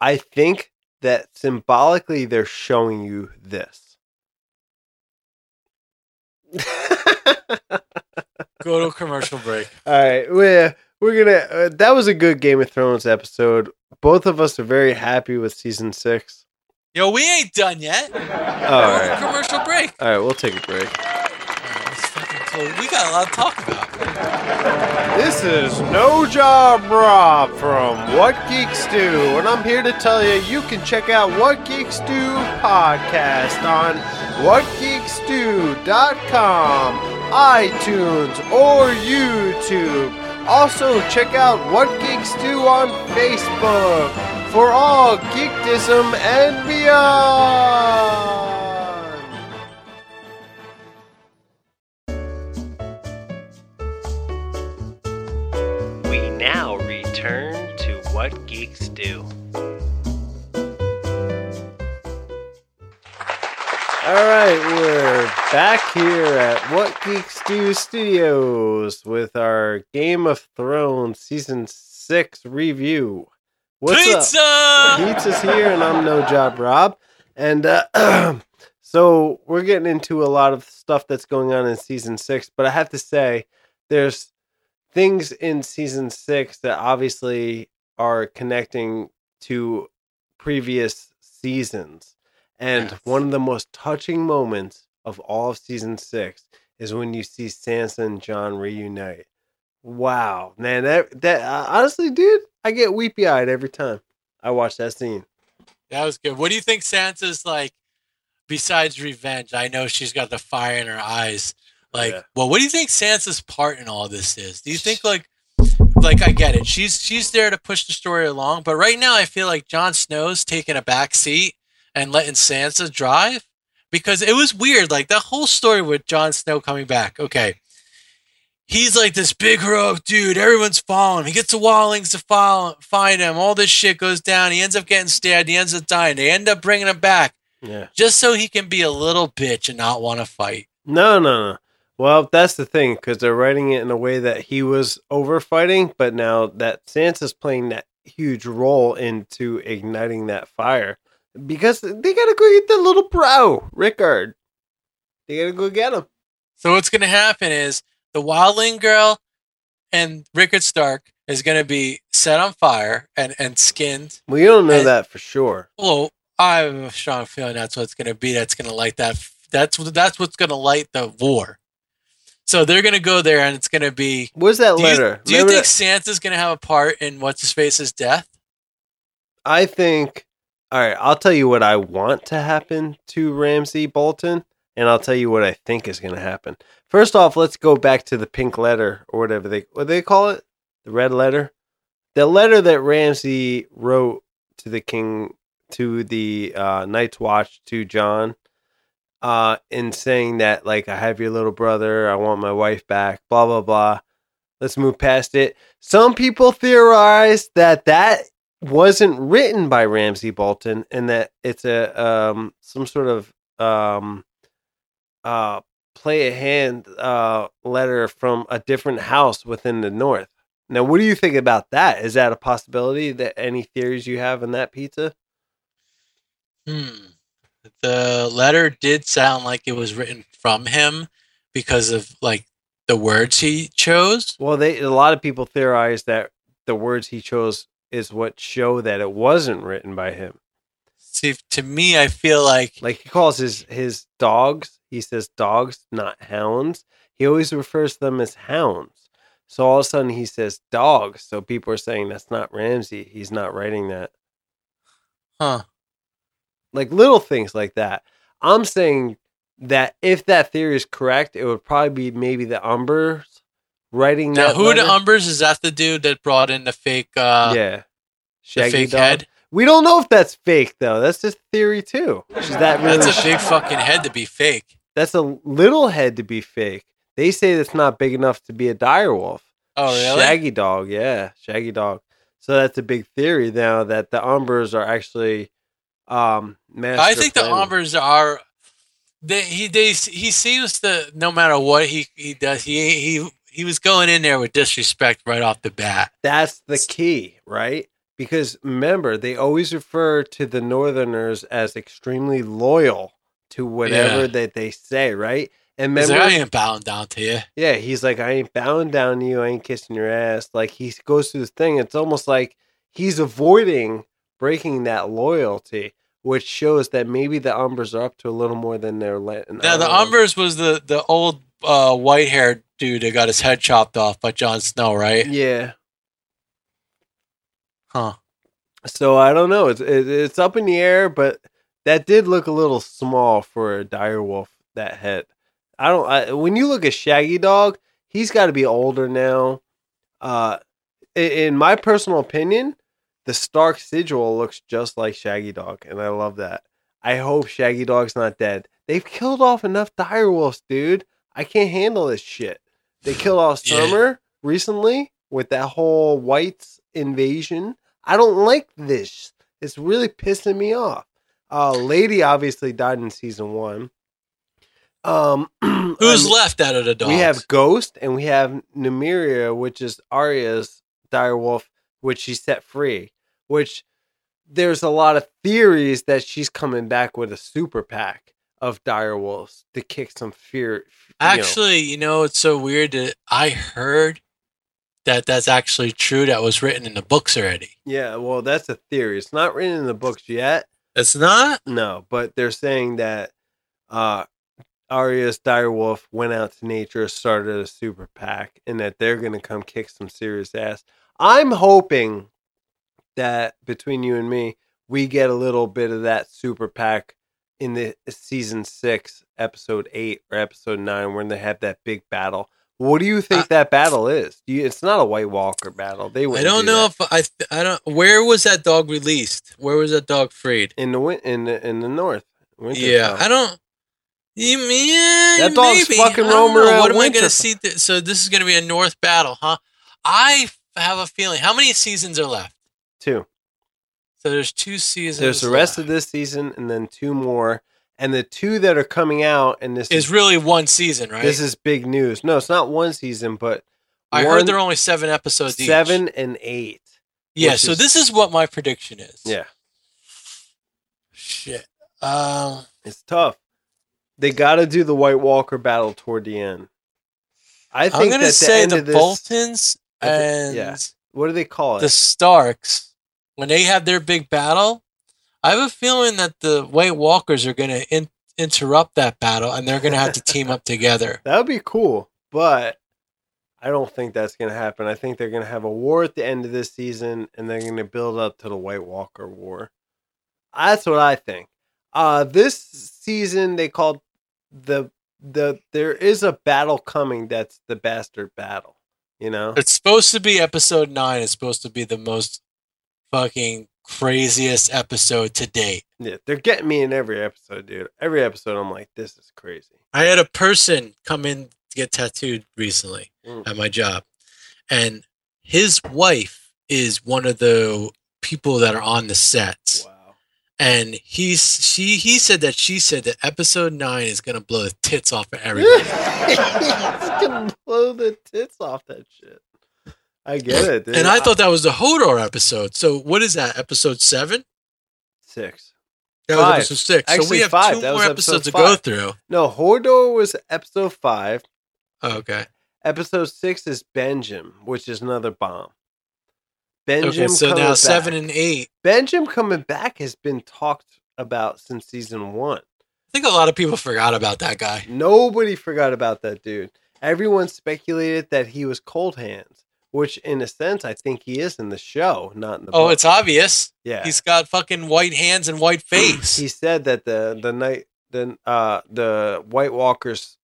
I think that symbolically they're showing you this. Go to a commercial break. All right, we're we're gonna. Uh, that was a good Game of Thrones episode. Both of us are very happy with season six. Yo, we ain't done yet. All Go to right, commercial break. all right, we'll take a break. Let's fucking close- We got a lot to talk about. This is No Job Rob from What Geeks Do, and I'm here to tell you you can check out What Geeks Do podcast on WhatGeeksDo.com, iTunes, or YouTube. Also, check out What Geeks Do on Facebook for all geekdism and beyond. We now return to What Geeks Do. All right, we're back here at What Geeks Do Studios with our Game of Thrones season six review. What's Pizza! up? Pizza's here, and I'm No Job Rob. And uh, so we're getting into a lot of stuff that's going on in season six, but I have to say, there's things in season six that obviously are connecting to previous seasons. And Yes. one of the most touching moments of all of season six is when you see Sansa and Jon reunite. Wow, man, that that uh, honestly, dude, I get weepy eyed every time I watch that scene. That was good. What do you think Sansa's like? Besides revenge, I know she's got the fire in her eyes. Like, Yeah. well, what do you think Sansa's part in all this is? Do you think like, like I get it, she's she's there to push the story along, but right now I feel like Jon Snow's taking a back seat and letting Sansa drive because it was weird. Like that whole story with Jon Snow coming back. Okay, he's like this big heroic dude. Everyone's following. him. He gets the wildlings to follow, find him. All this shit goes down. He ends up getting stabbed. He ends up dying. They end up bringing him back Yeah. just so he can be a little bitch and not want to fight. No, no, no. Well, that's the thing because they're writing it in a way that he was over fighting, but now that Sansa's playing that huge role into igniting that fire because they gotta go get the little bro, Rickard. They gotta go get him. So what's going to happen is the wildling girl and Rickard Stark is going to be set on fire and and skinned. We don't know And- that for sure. Well, I have a strong feeling that's what's going to be. That's to light that. That's that's what's going to light the war. So they're going to go there, and it's going to be. Where's that Do you, letter? do you think that- Sansa's going to have a part in what's his face's death? I think. All right, I'll tell you what I want to happen to Ramsay Bolton, and I'll tell you what I think is going to happen. First off, let's go back to the pink letter or whatever they what they call it, the red letter, the letter that Ramsay wrote to the king, to the uh, Night's Watch, to Jon, uh, in saying that like I have your little brother, I want my wife back, blah blah blah. Let's move past it. Some people theorize that that wasn't written by Ramsay Bolton and that it's a um some sort of um uh play a hand uh letter from a different house within the north. Now what do you think about that? Is that a possibility that any theories you have in that pizza? Hmm. The letter did sound like it was written from him because of like the words he chose. Well, they a lot of people theorize that the words he chose is what show that it wasn't written by him. See, to me, I feel like Like he calls his his dogs, he says dogs, not hounds. He always refers to them as hounds. So all of a sudden he says dogs. So people are saying that's not Ramsay. He's not writing that. huh? Like little things like that. I'm saying that if that theory is correct, it would probably be maybe the Umbers writing Now, that. who are the. Umbers? Is that the dude that brought in the fake, uh, yeah. the Shaggy fake dog. head? We don't know if that's fake though. That's just theory too. Is that really That's a big fucking head to be fake. That's a little head to be fake. They say it's not big enough to be a dire wolf. Oh, really? Shaggy dog, yeah, shaggy dog. So that's a big theory now that the Umbers are actually um I think the. Umbers are. They, he they he seems to no matter what he he does he he he was going in there with disrespect right off the bat. That's the key, right? Because remember, they always refer to the Northerners as extremely loyal to whatever Yeah. that they say, right? And remember, like, I ain't bowing down to you. Yeah, he's like, I ain't bowing down to you. I ain't kissing your ass. Like he goes through this thing. It's almost like he's avoiding breaking that loyalty, which shows that maybe the Umbers are up to a little more than they're letting. Now the. Umbers was the the old uh, white haired dude that got his head chopped off by Jon Snow, right? Yeah. Huh. So I don't know. It's it, it's up in the air, but that did look a little small for a dire wolf. That head. I don't. I, when you look at Shaggydog, he's got to be older now. Uh, i- in my personal opinion, the Stark sigil looks just like Shaggydog, and I love that. I hope Shaggydog's not dead. They've killed off enough dire wolves, dude. I can't handle this shit. They killed off Yeah. Summer recently with that whole whites invasion. I don't like this. It's really pissing me off. Uh, Lady obviously died in season one. Um, Who's I'm- left out of the dogs? we have Ghost and we have Nymeria, which is Arya's direwolf, which she set free. Which there's a lot of theories that she's coming back with a super pack of direwolves to kick some fear. you know. Actually, you know, it's so weird that I heard that that's actually true. That was written in the books already. yeah, well, that's a theory. It's not written in the books yet. It's not. No, but they're saying that uh Arya's direwolf went out to nature, started a super pack, and that they're gonna come kick some serious ass. I'm hoping that between you and me, we get a little bit of that super pack in the uh, season six, episode eight or episode nine, when they have that big battle. What do you think I- that battle is? You, it's not a White Walker battle. They I don't do know that. if I. I don't. Where was that dog released? Where was that dog freed? in the win- in the in the north. Yeah. I don't. You mean That dog's maybe. fucking roaming around What am I gonna see? Th- so this is going to be a North battle, huh? I have a feeling. How many seasons are left? two. So there's two seasons. There's the rest of this season and then two more. And the two that are coming out, and this Is is really one season, right? this is big news. No, it's not one season, but I one, heard there are only seven episodes. each. seven and eight. Yeah. So is- this is what my prediction is. Yeah, Shit. Um. it's tough. They got to do the White Walker battle toward the end. I I'm think gonna that the say the of this, Boltons and yeah. What do they call it? the Starks when they have their big battle. I have a feeling that the White Walkers are gonna in- interrupt that battle, and they're gonna have to team up together. That would be cool, but I don't think that's going to happen. I think they're going to have a war at the end of this season, and they're going to build up to the White Walker War. That's what I think. Uh, this season they called the the there is a battle coming. That's the bastard battle. You know, It's supposed to be episode nine. It's supposed to be the most fucking craziest episode to date. yeah, they're getting me in every episode, dude. Every episode, I'm like, this is crazy. I had a person come in to get tattooed recently Mm. at my job, and his wife is one of the people that are on the sets. Wow. And he's she he said that she said that episode nine is gonna blow the tits off of everybody. it's gonna blow the tits off that shit. I get it, dude. and I thought that was the Hodor episode. So what is that? Episode seven? six. That was episode six. so we have five. two That more episodes episode to go through. No, Hodor was episode five. Oh, okay. Episode six is Benjamin, which is another bomb. Benjamin Okay, so now back. seven and eight. Benjamin coming back has been talked about since season one. I think a lot of people forgot about that guy. Nobody forgot about that dude. Everyone speculated that he was cold hands, which in a sense I think he is in the show, not in the Oh, book. it's obvious. yeah. He's got fucking white hands and white face. he said that the the night the uh the White Walkers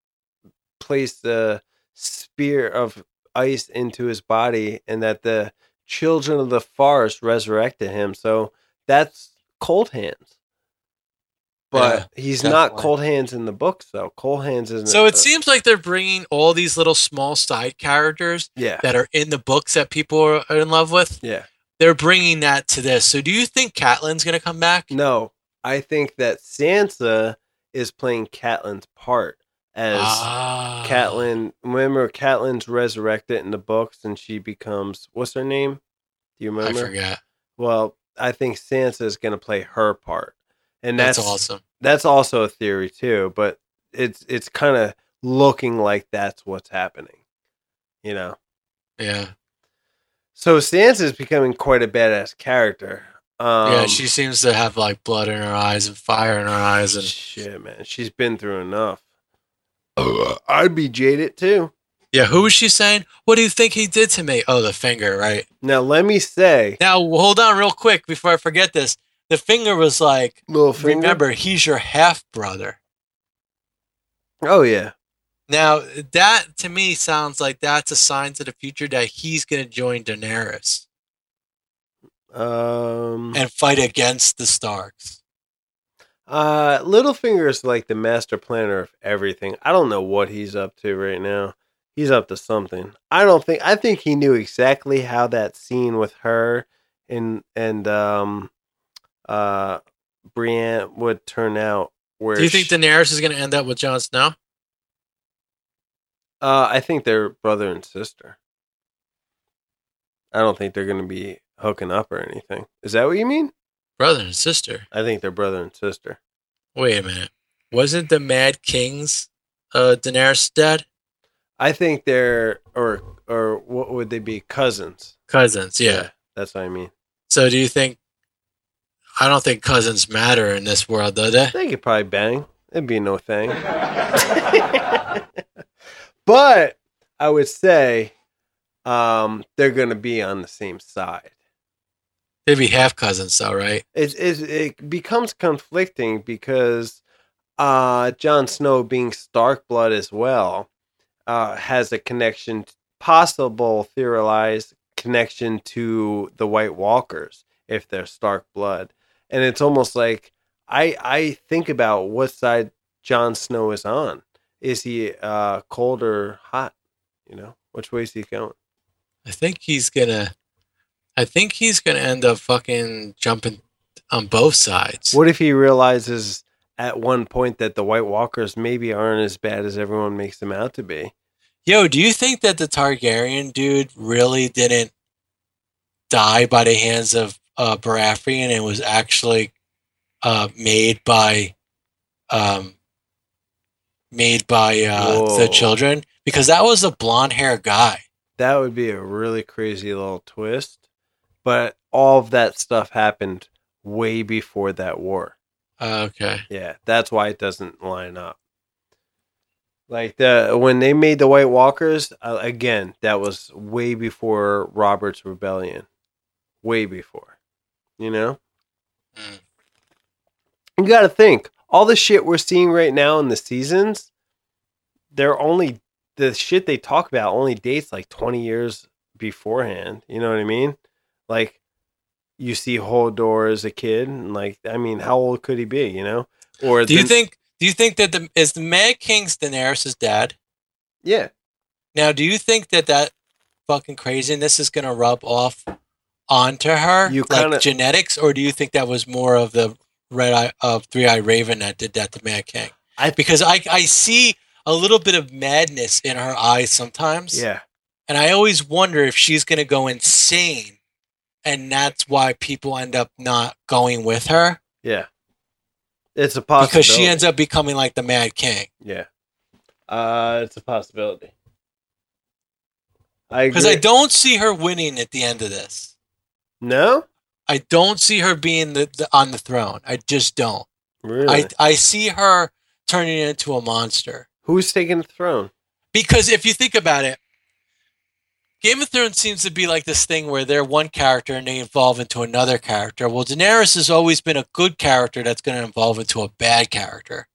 placed the spear of ice into his body, and that the children of the forest resurrected him. So that's cold hands. But he's not cold hands in the books, though. Cold hands isn't. so it uh, seems like they're bringing all these little small side characters yeah, that are in the books that people are are in love with. yeah. They're bringing that to this. So do you think Catelyn's gonna come back? No, I think that Sansa is playing Catelyn's part as Ah. Catelyn. Remember, Catelyn's resurrected in the books, and she becomes what's her name? Do you remember? I remember? forget. Well, I think Sansa is going to play her part, and That's, that's awesome. That's also a theory too, but it's it's kind of looking like that's what's happening. You know, Yeah. so Sansa is becoming quite a badass character. Um, yeah, she seems to have like blood in her eyes and fire in her eyes and shit, man, she's been through enough. I'd be jaded too. Yeah, who was she saying? What do you think he did to me? Oh, the finger, right? Now let me say, Now, hold on real quick before I forget this. The finger was like, Littlefinger. remember, he's your half brother. Oh yeah, Now, that to me sounds like that's a sign to the future that he's going to join Daenerys um, and fight against the Starks. uh, Littlefinger is like the master planner of everything. I don't know what he's up to right now. He's up to something. I don't think. I think he knew exactly how that scene with her and and um, uh, Brienne would turn out. Where Do you think Daenerys is going to end up with Jon Snow? Uh, I think they're brother and sister. I don't think they're going to be hooking up or anything. Is that what you mean? Brother and sister. I think they're brother and sister. Wait a minute. Wasn't the Mad King's uh, Daenerys dead? I think they're or or what would they be cousins? Cousins, yeah. that's what I mean. So do you think? I don't think cousins matter in this world, do they? They could probably bang. It'd be no thing. but I would say um, they're going to be on the same side. They'd be half cousins, though, right? It, it, it becomes conflicting because uh, Jon Snow, being Stark blood as well, uh, has a connection, possible theorized connection to the White Walkers if they're Stark blood, and it's almost like I I think about what side Jon Snow is on. Is he uh, cold or hot? You know, which way is he going? I think he's gonna. I think he's gonna end up fucking jumping on both sides. What if he realizes at one point that the White Walkers maybe aren't as bad as everyone makes them out to be? Yo, do you think that the Targaryen dude really didn't die by the hands of uh, Baratheon and was actually uh, made by, um, made by uh, the children? because that was a blonde hair guy. That would be a really crazy little twist. But all of that stuff happened way before that war. Uh, okay. Yeah, that's why it doesn't line up. Like the when they made the White Walkers, uh, again, that was way before Robert's rebellion. Way before. You know? Mm. You got to think, all the shit we're seeing right now in the seasons, they're only the shit they talk about only dates like 20 years beforehand. You know what I mean? Like you see Hodor as a kid, and like, I mean, how old could he be? You know? Or Do you the- think? Do you think that the is the Mad King's Daenerys' dad? Yeah, Now, do you think that that fucking craziness is going to rub off onto her, You like kinda- genetics, or do you think that was more of the red eye of Three Eye Raven that did that to Mad King? I- because I I see a little bit of madness in her eyes sometimes, yeah. and I always wonder if she's going to go insane, and that's why people end up not going with her Yeah. It's a possibility. because she ends up becoming like the Mad King. Yeah. Uh, it's a possibility. I Because I agree. don't see her winning at the end of this. No? I don't see her being the, the on the throne. I just don't. Really? I I see her turning into a monster. Who's taking the throne? Because if you think about it, Game of Thrones seems to be like this thing where they're one character and they evolve into another character. Well, Daenerys has always been a good character that's going to evolve into a bad character.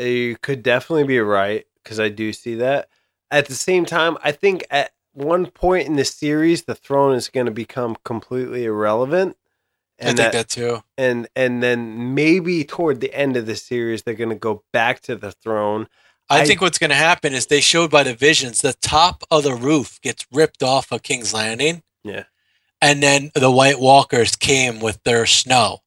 You could definitely be right because I do see that. At the same time, I think at one point in the series, the throne is going to become completely irrelevant, I and think that, that too. and and then maybe toward the end of the series, they're going to go back to the throne. I, I- think what's going to happen is they showed by the visions the top of the roof gets ripped off of King's Landing. Yeah. And then the White Walkers came with their snow.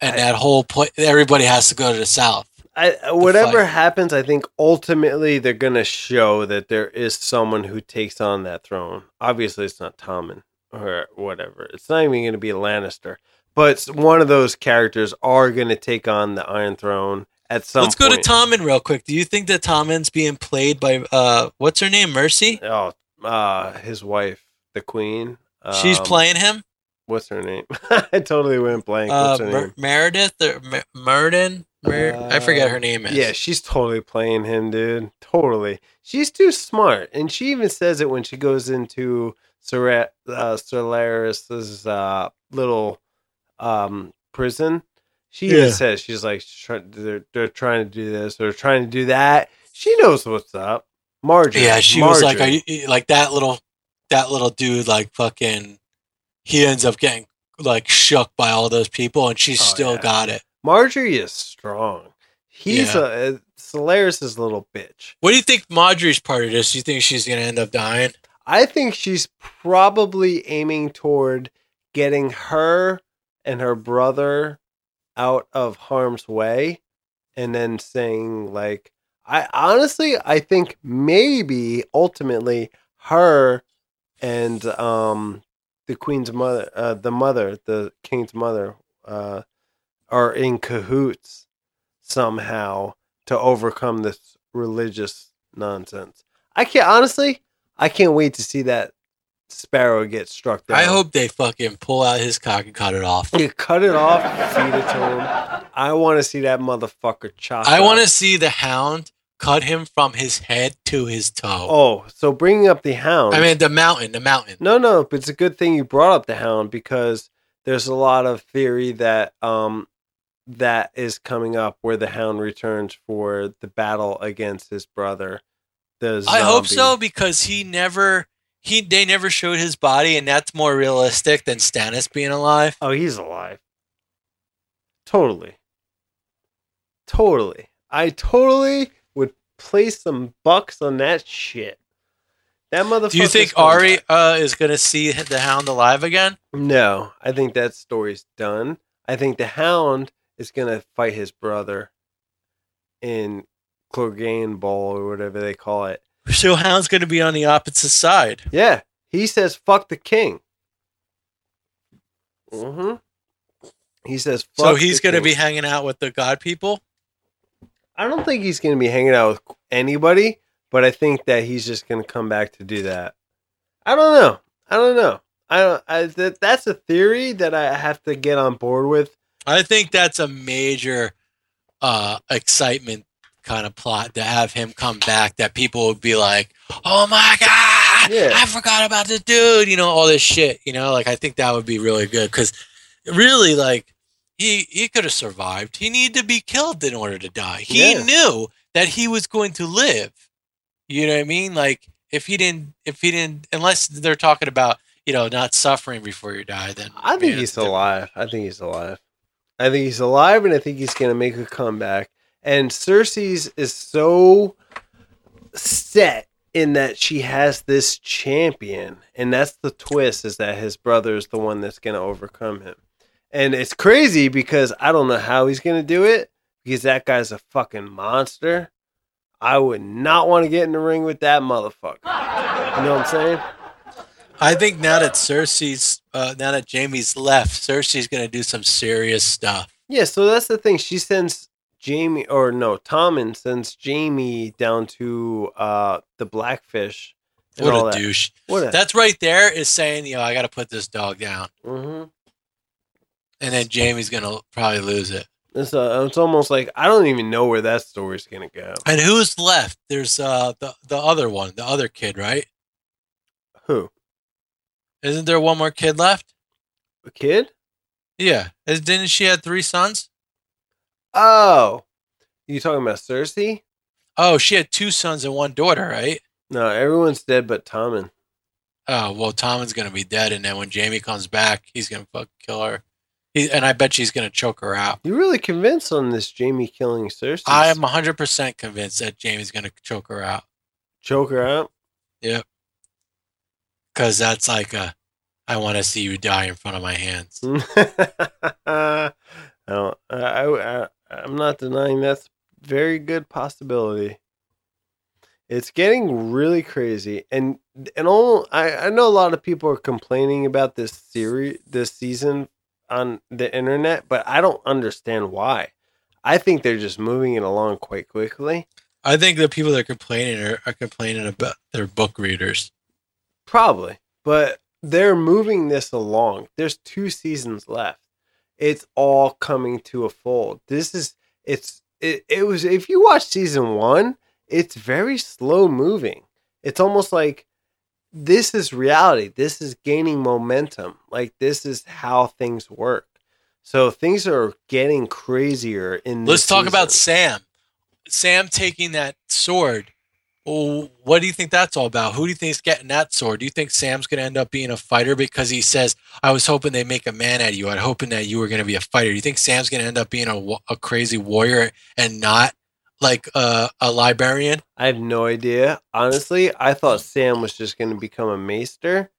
And I- that whole point, everybody has to go to the south. I, whatever fight. happens, I think ultimately they're going to show that there is someone who takes on that throne. Obviously, it's not Tommen or whatever. It's not even going to be a Lannister, but one of those characters are going to take on the Iron Throne at some. Let's go to point. Tommen real quick. Do you think that Tommen's being played by, uh, what's her name? Mercy? Oh, uh, his wife, the Queen. She's Um, playing him? What's her name? I totally went blank. Uh, What's her Mer- name? Meredith or Mer- Murden? Mer- I forget her name is. Yeah, she's totally playing him, dude. Totally. She's too smart, and she even says it when she goes into Sir uh, Solaris's uh, little um, prison. She Yeah. even says she's like they're, they're trying to do this, they're trying to do that. She knows what's up. Margaery. Yeah, she was like, are you, like that little, that little dude, like fucking, he ends up getting like shook by all those people, and she's Oh, still yeah. got it. Margaery is strong. He's Yeah. a Solaris's little bitch. What do you think Margaery's part of this? Do you think she's gonna end up dying? I think she's probably aiming toward getting her and her brother out of harm's way and then saying like I honestly I think maybe ultimately her and um the queen's mother uh, the mother the king's mother uh are in cahoots somehow to overcome this religious nonsense. I can't honestly I can't wait to see that sparrow get struck down. I hope they fucking pull out his cock and cut it off. you cut it off, feed it to him. I want to see that motherfucker chopped. I want to see the hound cut him from his head to his toe. Oh, so bringing up the hound. I mean, the mountain, the mountain. no, no, but it's a good thing you brought up the hound because there's a lot of theory that um that is coming up where the hound returns for the battle against his brother. The I hope so because he never, he they never showed his body, and that's more realistic than Stannis being alive. Oh, he's alive. Totally. Totally. I totally would place some bucks on that shit. That motherfucker. Do you think Ari uh, is gonna see the hound alive again? No, I think that story's done. I think the Hound is gonna fight his brother in Cleganebowl or whatever they call it. So hound's gonna be on the opposite side. Yeah, he says fuck the king. Mm-hmm. He says fuck so he's gonna king. be hanging out with the god people. I don't think he's going to be hanging out with anybody, but I think that he's just going to come back to do that. I don't know. I don't know. I don't. I, that, that's a theory that I have to get on board with. I think that's a major uh, excitement kind of plot to have him come back. That people would be like, "Oh my god, Yeah. I forgot about the dude," you know, all this shit. You know, like I think that would be really good because really, like he he could have survived. He needed to be killed in order to die. He Yeah. knew that he was going to live. You know what I mean? Like if he didn't, if he didn't, unless they're talking about you know not suffering before you die, then I think he's alive. I think he's alive. I think he's alive, and I think he's going to make a comeback. And Cersei's is so set in that she has this champion, and that's the twist: is that his brother is the one that's going to overcome him. And it's crazy because I don't know how he's going to do it because that guy's a fucking monster. I would not want to get in the ring with that motherfucker. You know what I'm saying? I think now that Cersei's, uh, now that Jaime's left, Cersei's gonna do some serious stuff. Yeah, so that's the thing. She sends Jaime, or no, Tommen sends Jaime down to uh the Blackfish. and all What a that. douche! What a. That's right there is saying, you know, I got to put this dog down, Mm-hmm. and then Jaime's gonna probably lose it. It's, uh, it's almost like I don't even know where that story's gonna go. And who's left? There's uh the the other one, the other kid, right? Who? Isn't there one more kid left? A kid? Yeah, Is- didn't she have three sons? Oh, you talking about Cersei? Oh, she had two sons and one daughter, right? No, everyone's dead but Tommen. Oh well, Tommen's gonna be dead, and then when Jaime comes back, he's gonna fuck kill her. He, and I bet she's gonna choke her out. You really convinced on this Jaime killing Cersei? I am 100% convinced that Jaime's going to choke her out choke her out. Because that's like a, I want to see you die in front of my hands. I don't. I, I, I'm not denying that's a very good possibility. It's getting really crazy, and and all I I know a lot of people are complaining about this series this season on the internet, but I don't understand why. I think they're just moving it along quite quickly. I think the people that are complaining are, are complaining about their book readers. Probably, but they're moving this along. There's two seasons left. It's all coming to a fold. This is it's it, it was if you watch season 1, it's very slow moving. It's almost like this is reality. This is gaining momentum. Like this is how things work. So things are getting crazier in Let's talk about. Sam. Sam taking that sword. What do you think that's all about? Who do you think is getting that sword? Do you think Sam's going to end up being a fighter because he says, I was hoping they make a man out of you. I was hoping that you were going to be a fighter. Do you think Sam's going to end up being a, a crazy warrior and not like a, a librarian? I have no idea. Honestly, I thought Sam was just going to become a maester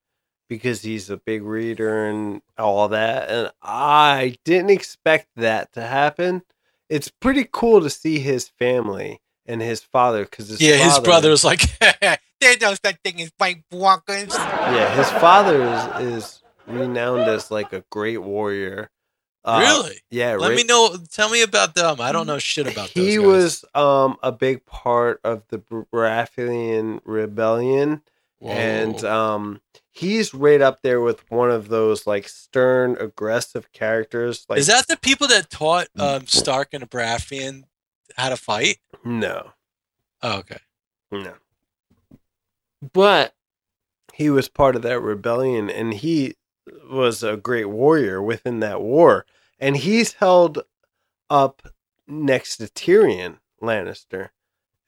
because he's a big reader and all that. And I didn't expect that to happen. It's pretty cool to see his family and his father because his yeah, his brother brother's like, there's no such thing as white walkers. Yeah, his father is, is renowned as like a great warrior. Uh, really? Yeah. Let me know. Tell me about them. I don't know shit about those he was um a big part of the Baratheon rebellion. and um he's right up there with one of those like stern aggressive characters like Is that the people that taught um, Stark and Baratheon how a fight? no Oh, okay. no but he was part of that rebellion and he was a great warrior within that war and he's held up next to Tyrion Lannister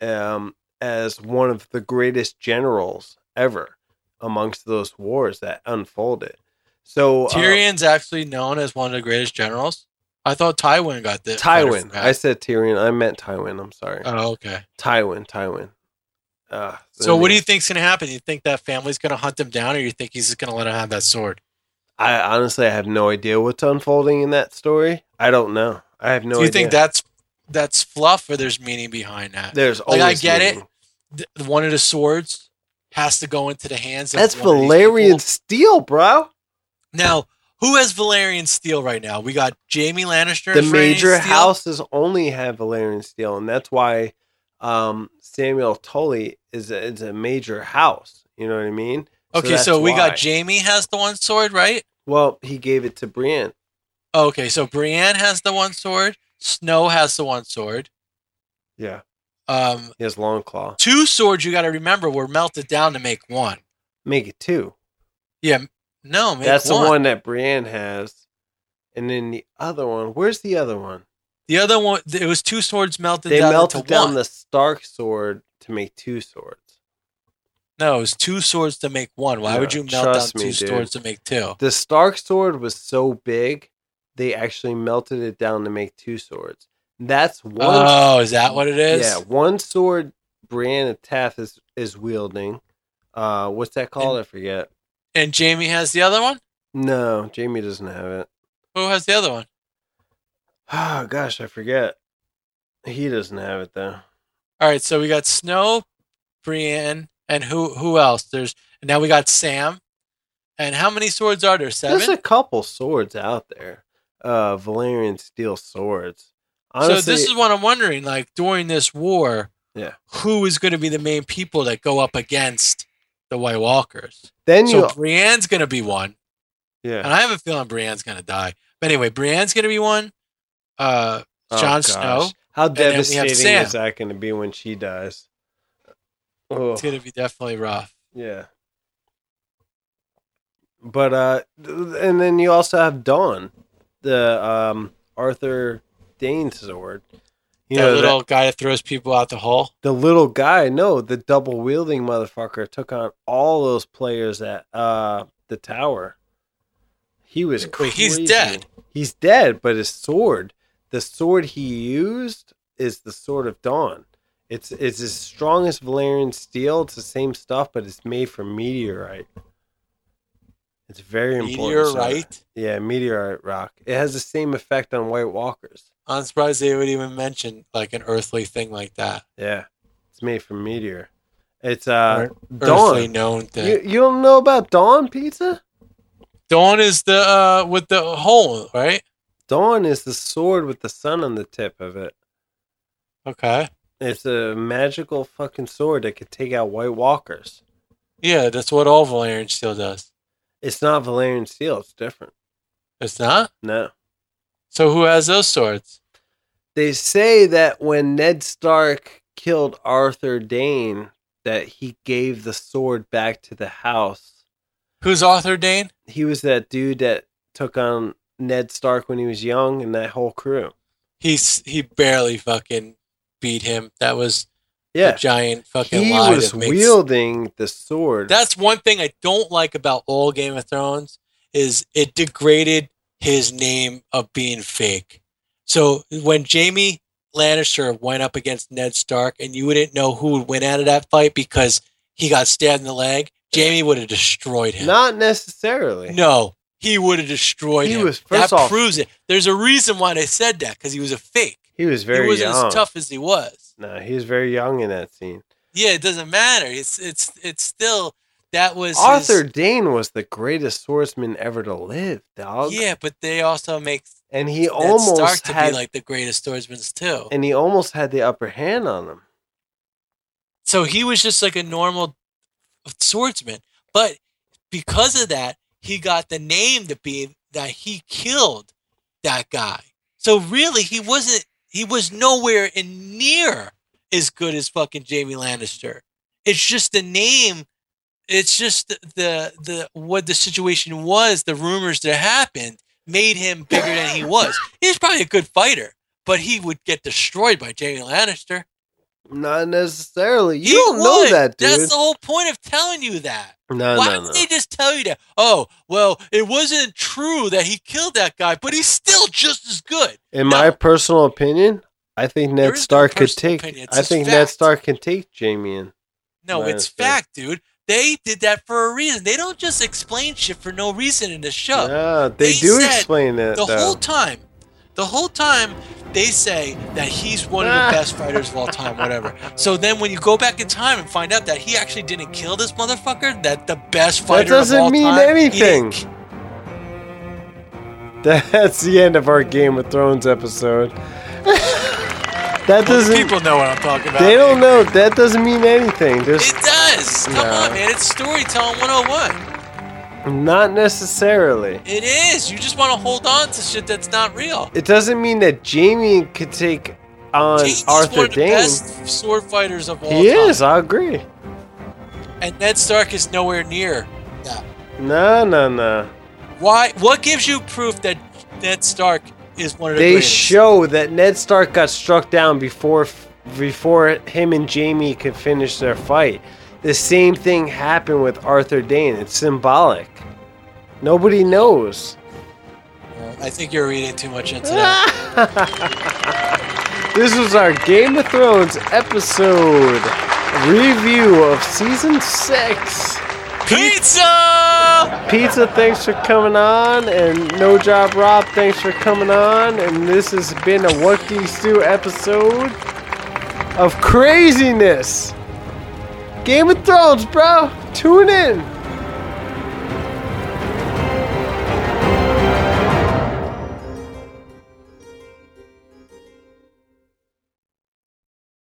um as one of the greatest generals ever amongst those wars that unfolded so uh, Tyrion's actually known as one of the greatest generals. I thought Tywin got the Tywin. I said Tyrion. I meant Tywin. I'm sorry. Oh, okay. Tywin. Tywin. Uh, So, what do you think's gonna happen? You think that family's gonna hunt him down, or you think he's just gonna let him have that sword? I honestly I have no idea what's unfolding in that story. I don't know. I have no Do you idea. think that's that's fluff, or there's meaning behind that? there's Like, always I get it. meaning. Th- One of the swords has to go into the hands. of That's one of these Valyrian. Steel, bro. Now, who has Valyrian steel right now? We got Jaime Lannister. The major steel. houses only have Valyrian Steel, and that's why um, Samwell Tarly is a, is a major house. You know what I mean? Okay, that's so we why. got Jaime has the one sword, right? Well, he gave it to Brienne. Okay, so Brienne has the one sword. Snow has the one sword. Yeah, Um, he has Longclaw. two swords you got to remember were melted down to make one. Make it two. Yeah, no, That's one. the one that Brienne has, and then the other one. Where's the other one? The other one, it was two swords melted They down melted down one. the Stark sword to make two swords. No, it was two swords to make one. Why No, would you melt down trust two dude. swords to make two? The Stark sword was so big, they actually melted it down to make two swords. That's one. Oh, is that what it is? Yeah, one sword Brienne of Tarth is is wielding. Uh, what's that called? I forget. And Jaime has the other one. No, Jaime doesn't have it. Who has the other one? Oh gosh, I forget. He doesn't have it though. All right, so we got Snow, Brienne, and who who else? There's now we got Sam. And how many swords are there? Seven. There's a couple swords out there. Uh, Valyrian steel swords. Honestly, so this is what I'm wondering. Like during this war, Yeah. who is going to be the main people that go up against the White Walkers? Then you So Brienne's going to be one, Yeah. and. I have a feeling Brienne's going to die. But anyway, Brienne's going to be one. Uh, Oh, Jon. Snow. How then we have devastating is that going to be when she dies? Oh. It's to be definitely rough. Yeah. But uh and then you also have Dawn, the um Arthur Dayne sword. You that know little that, guy that throws people out the hole. the little guy, no, the double wielding motherfucker took on all those players at uh the tower. He was Wait, crazy. he's dead. He's dead, but his sword, the sword he used is the sword of Dawn. It's it's as strong as Valyrian steel. It's the same stuff, but it's made from meteorite. It's very important. Meteorite. Yeah, meteorite rock. It has the same effect on White Walkers. I'm surprised they would even mention like an earthly thing like that. Yeah, it's made from meteor. It's uh Earthly Dawn. known thing. You, you don't know about Dawn pizza? Dawn is the uh with the hole, right? Dawn is the sword with the sun on the tip of it. Okay. It's a magical fucking sword that could take out White Walkers. Yeah, that's what all Valyrian steel does. It's not Valyrian steel. It's different. It's not. No. So who has those swords? They say that when Ned Stark killed Arthur Dayne, that he gave the sword back to the house. Who's Arthur Dayne? He was that dude that took on Ned Stark when he was young and that whole crew. He's he barely fucking beat him. That was Yeah. giant fucking He lie. was makes- wielding the sword. That's one thing I don't like about all Game of Thrones is it degraded his name of being fake. So when Jaime Lannister went up against Ned Stark and you wouldn't know who would win out of that fight because he got stabbed in the leg, Jaime would have destroyed him. Not necessarily. No, he would have destroyed He him. was- that off- proves it. There's a reason why they said that because he was a fake. He was very he wasn't young. as tough as he was. No, he was very young in that scene. Yeah, it doesn't matter. It's it's it's still that was his- Arthur Dayne was the greatest swordsman ever to live, dog. yeah, but they also make and he almost Stark to had, be like the greatest swordsman too. and he almost had the upper hand on him. So he was just like a normal swordsman, but because of that, he got the name to be that he killed that guy. So really, he wasn't. He was nowhere in near as good as fucking Jaime Lannister. It's just the name. It's just the the, the what the situation was. The rumors that happened made him bigger than he was. He's probably a good fighter, but he would get destroyed by Jaime Lannister. Not necessarily. You He don't know that, dude. That's the whole point of telling you that. No, Why no, would no. they just tell you that? Oh, well, it wasn't true that he killed that guy, but he's still just as good. In No. my personal opinion, I think Ned is no Stark could take. I think Ned. Stark can take Jaime in. No, it's fact, dude. They did that for a reason. They don't just explain shit for no reason in the show. Yeah, they, They do explain it. the though. whole time, the whole time, they say that he's one of the Ah. best fighters of all time, whatever. So then when you go back in time and find out that he actually didn't kill this motherfucker, that the best fighter doesn't of all mean time, he anything. didn't That's the end of our Game of Thrones episode. That doesn't. people know what I'm talking about. They don't know. That doesn't mean anything. There's It does. Come No. on, man. It's storytelling 101. Not necessarily. It is. You just want to hold on to shit that's not real. It doesn't mean that Jaime could take on Jaime's Arthur one of the Dayne. best sword fighters of all He time. is. I agree. And Ned Stark is nowhere near that. No, no, no. Why? What gives you proof that Ned Stark is one of the They greatest? show that Ned Stark got struck down before before him and Jaime could finish their fight. The same thing happened with Arthur Dayne. It's symbolic. Nobody knows. Uh, I think you're reading too much into that. This was our Game of Thrones episode review of season six. Pizza! Pizza, thanks for coming on, and No Job Rob, thanks for coming on. And this has been a What Do episode of craziness. Game of Thrones, bro. Tune in.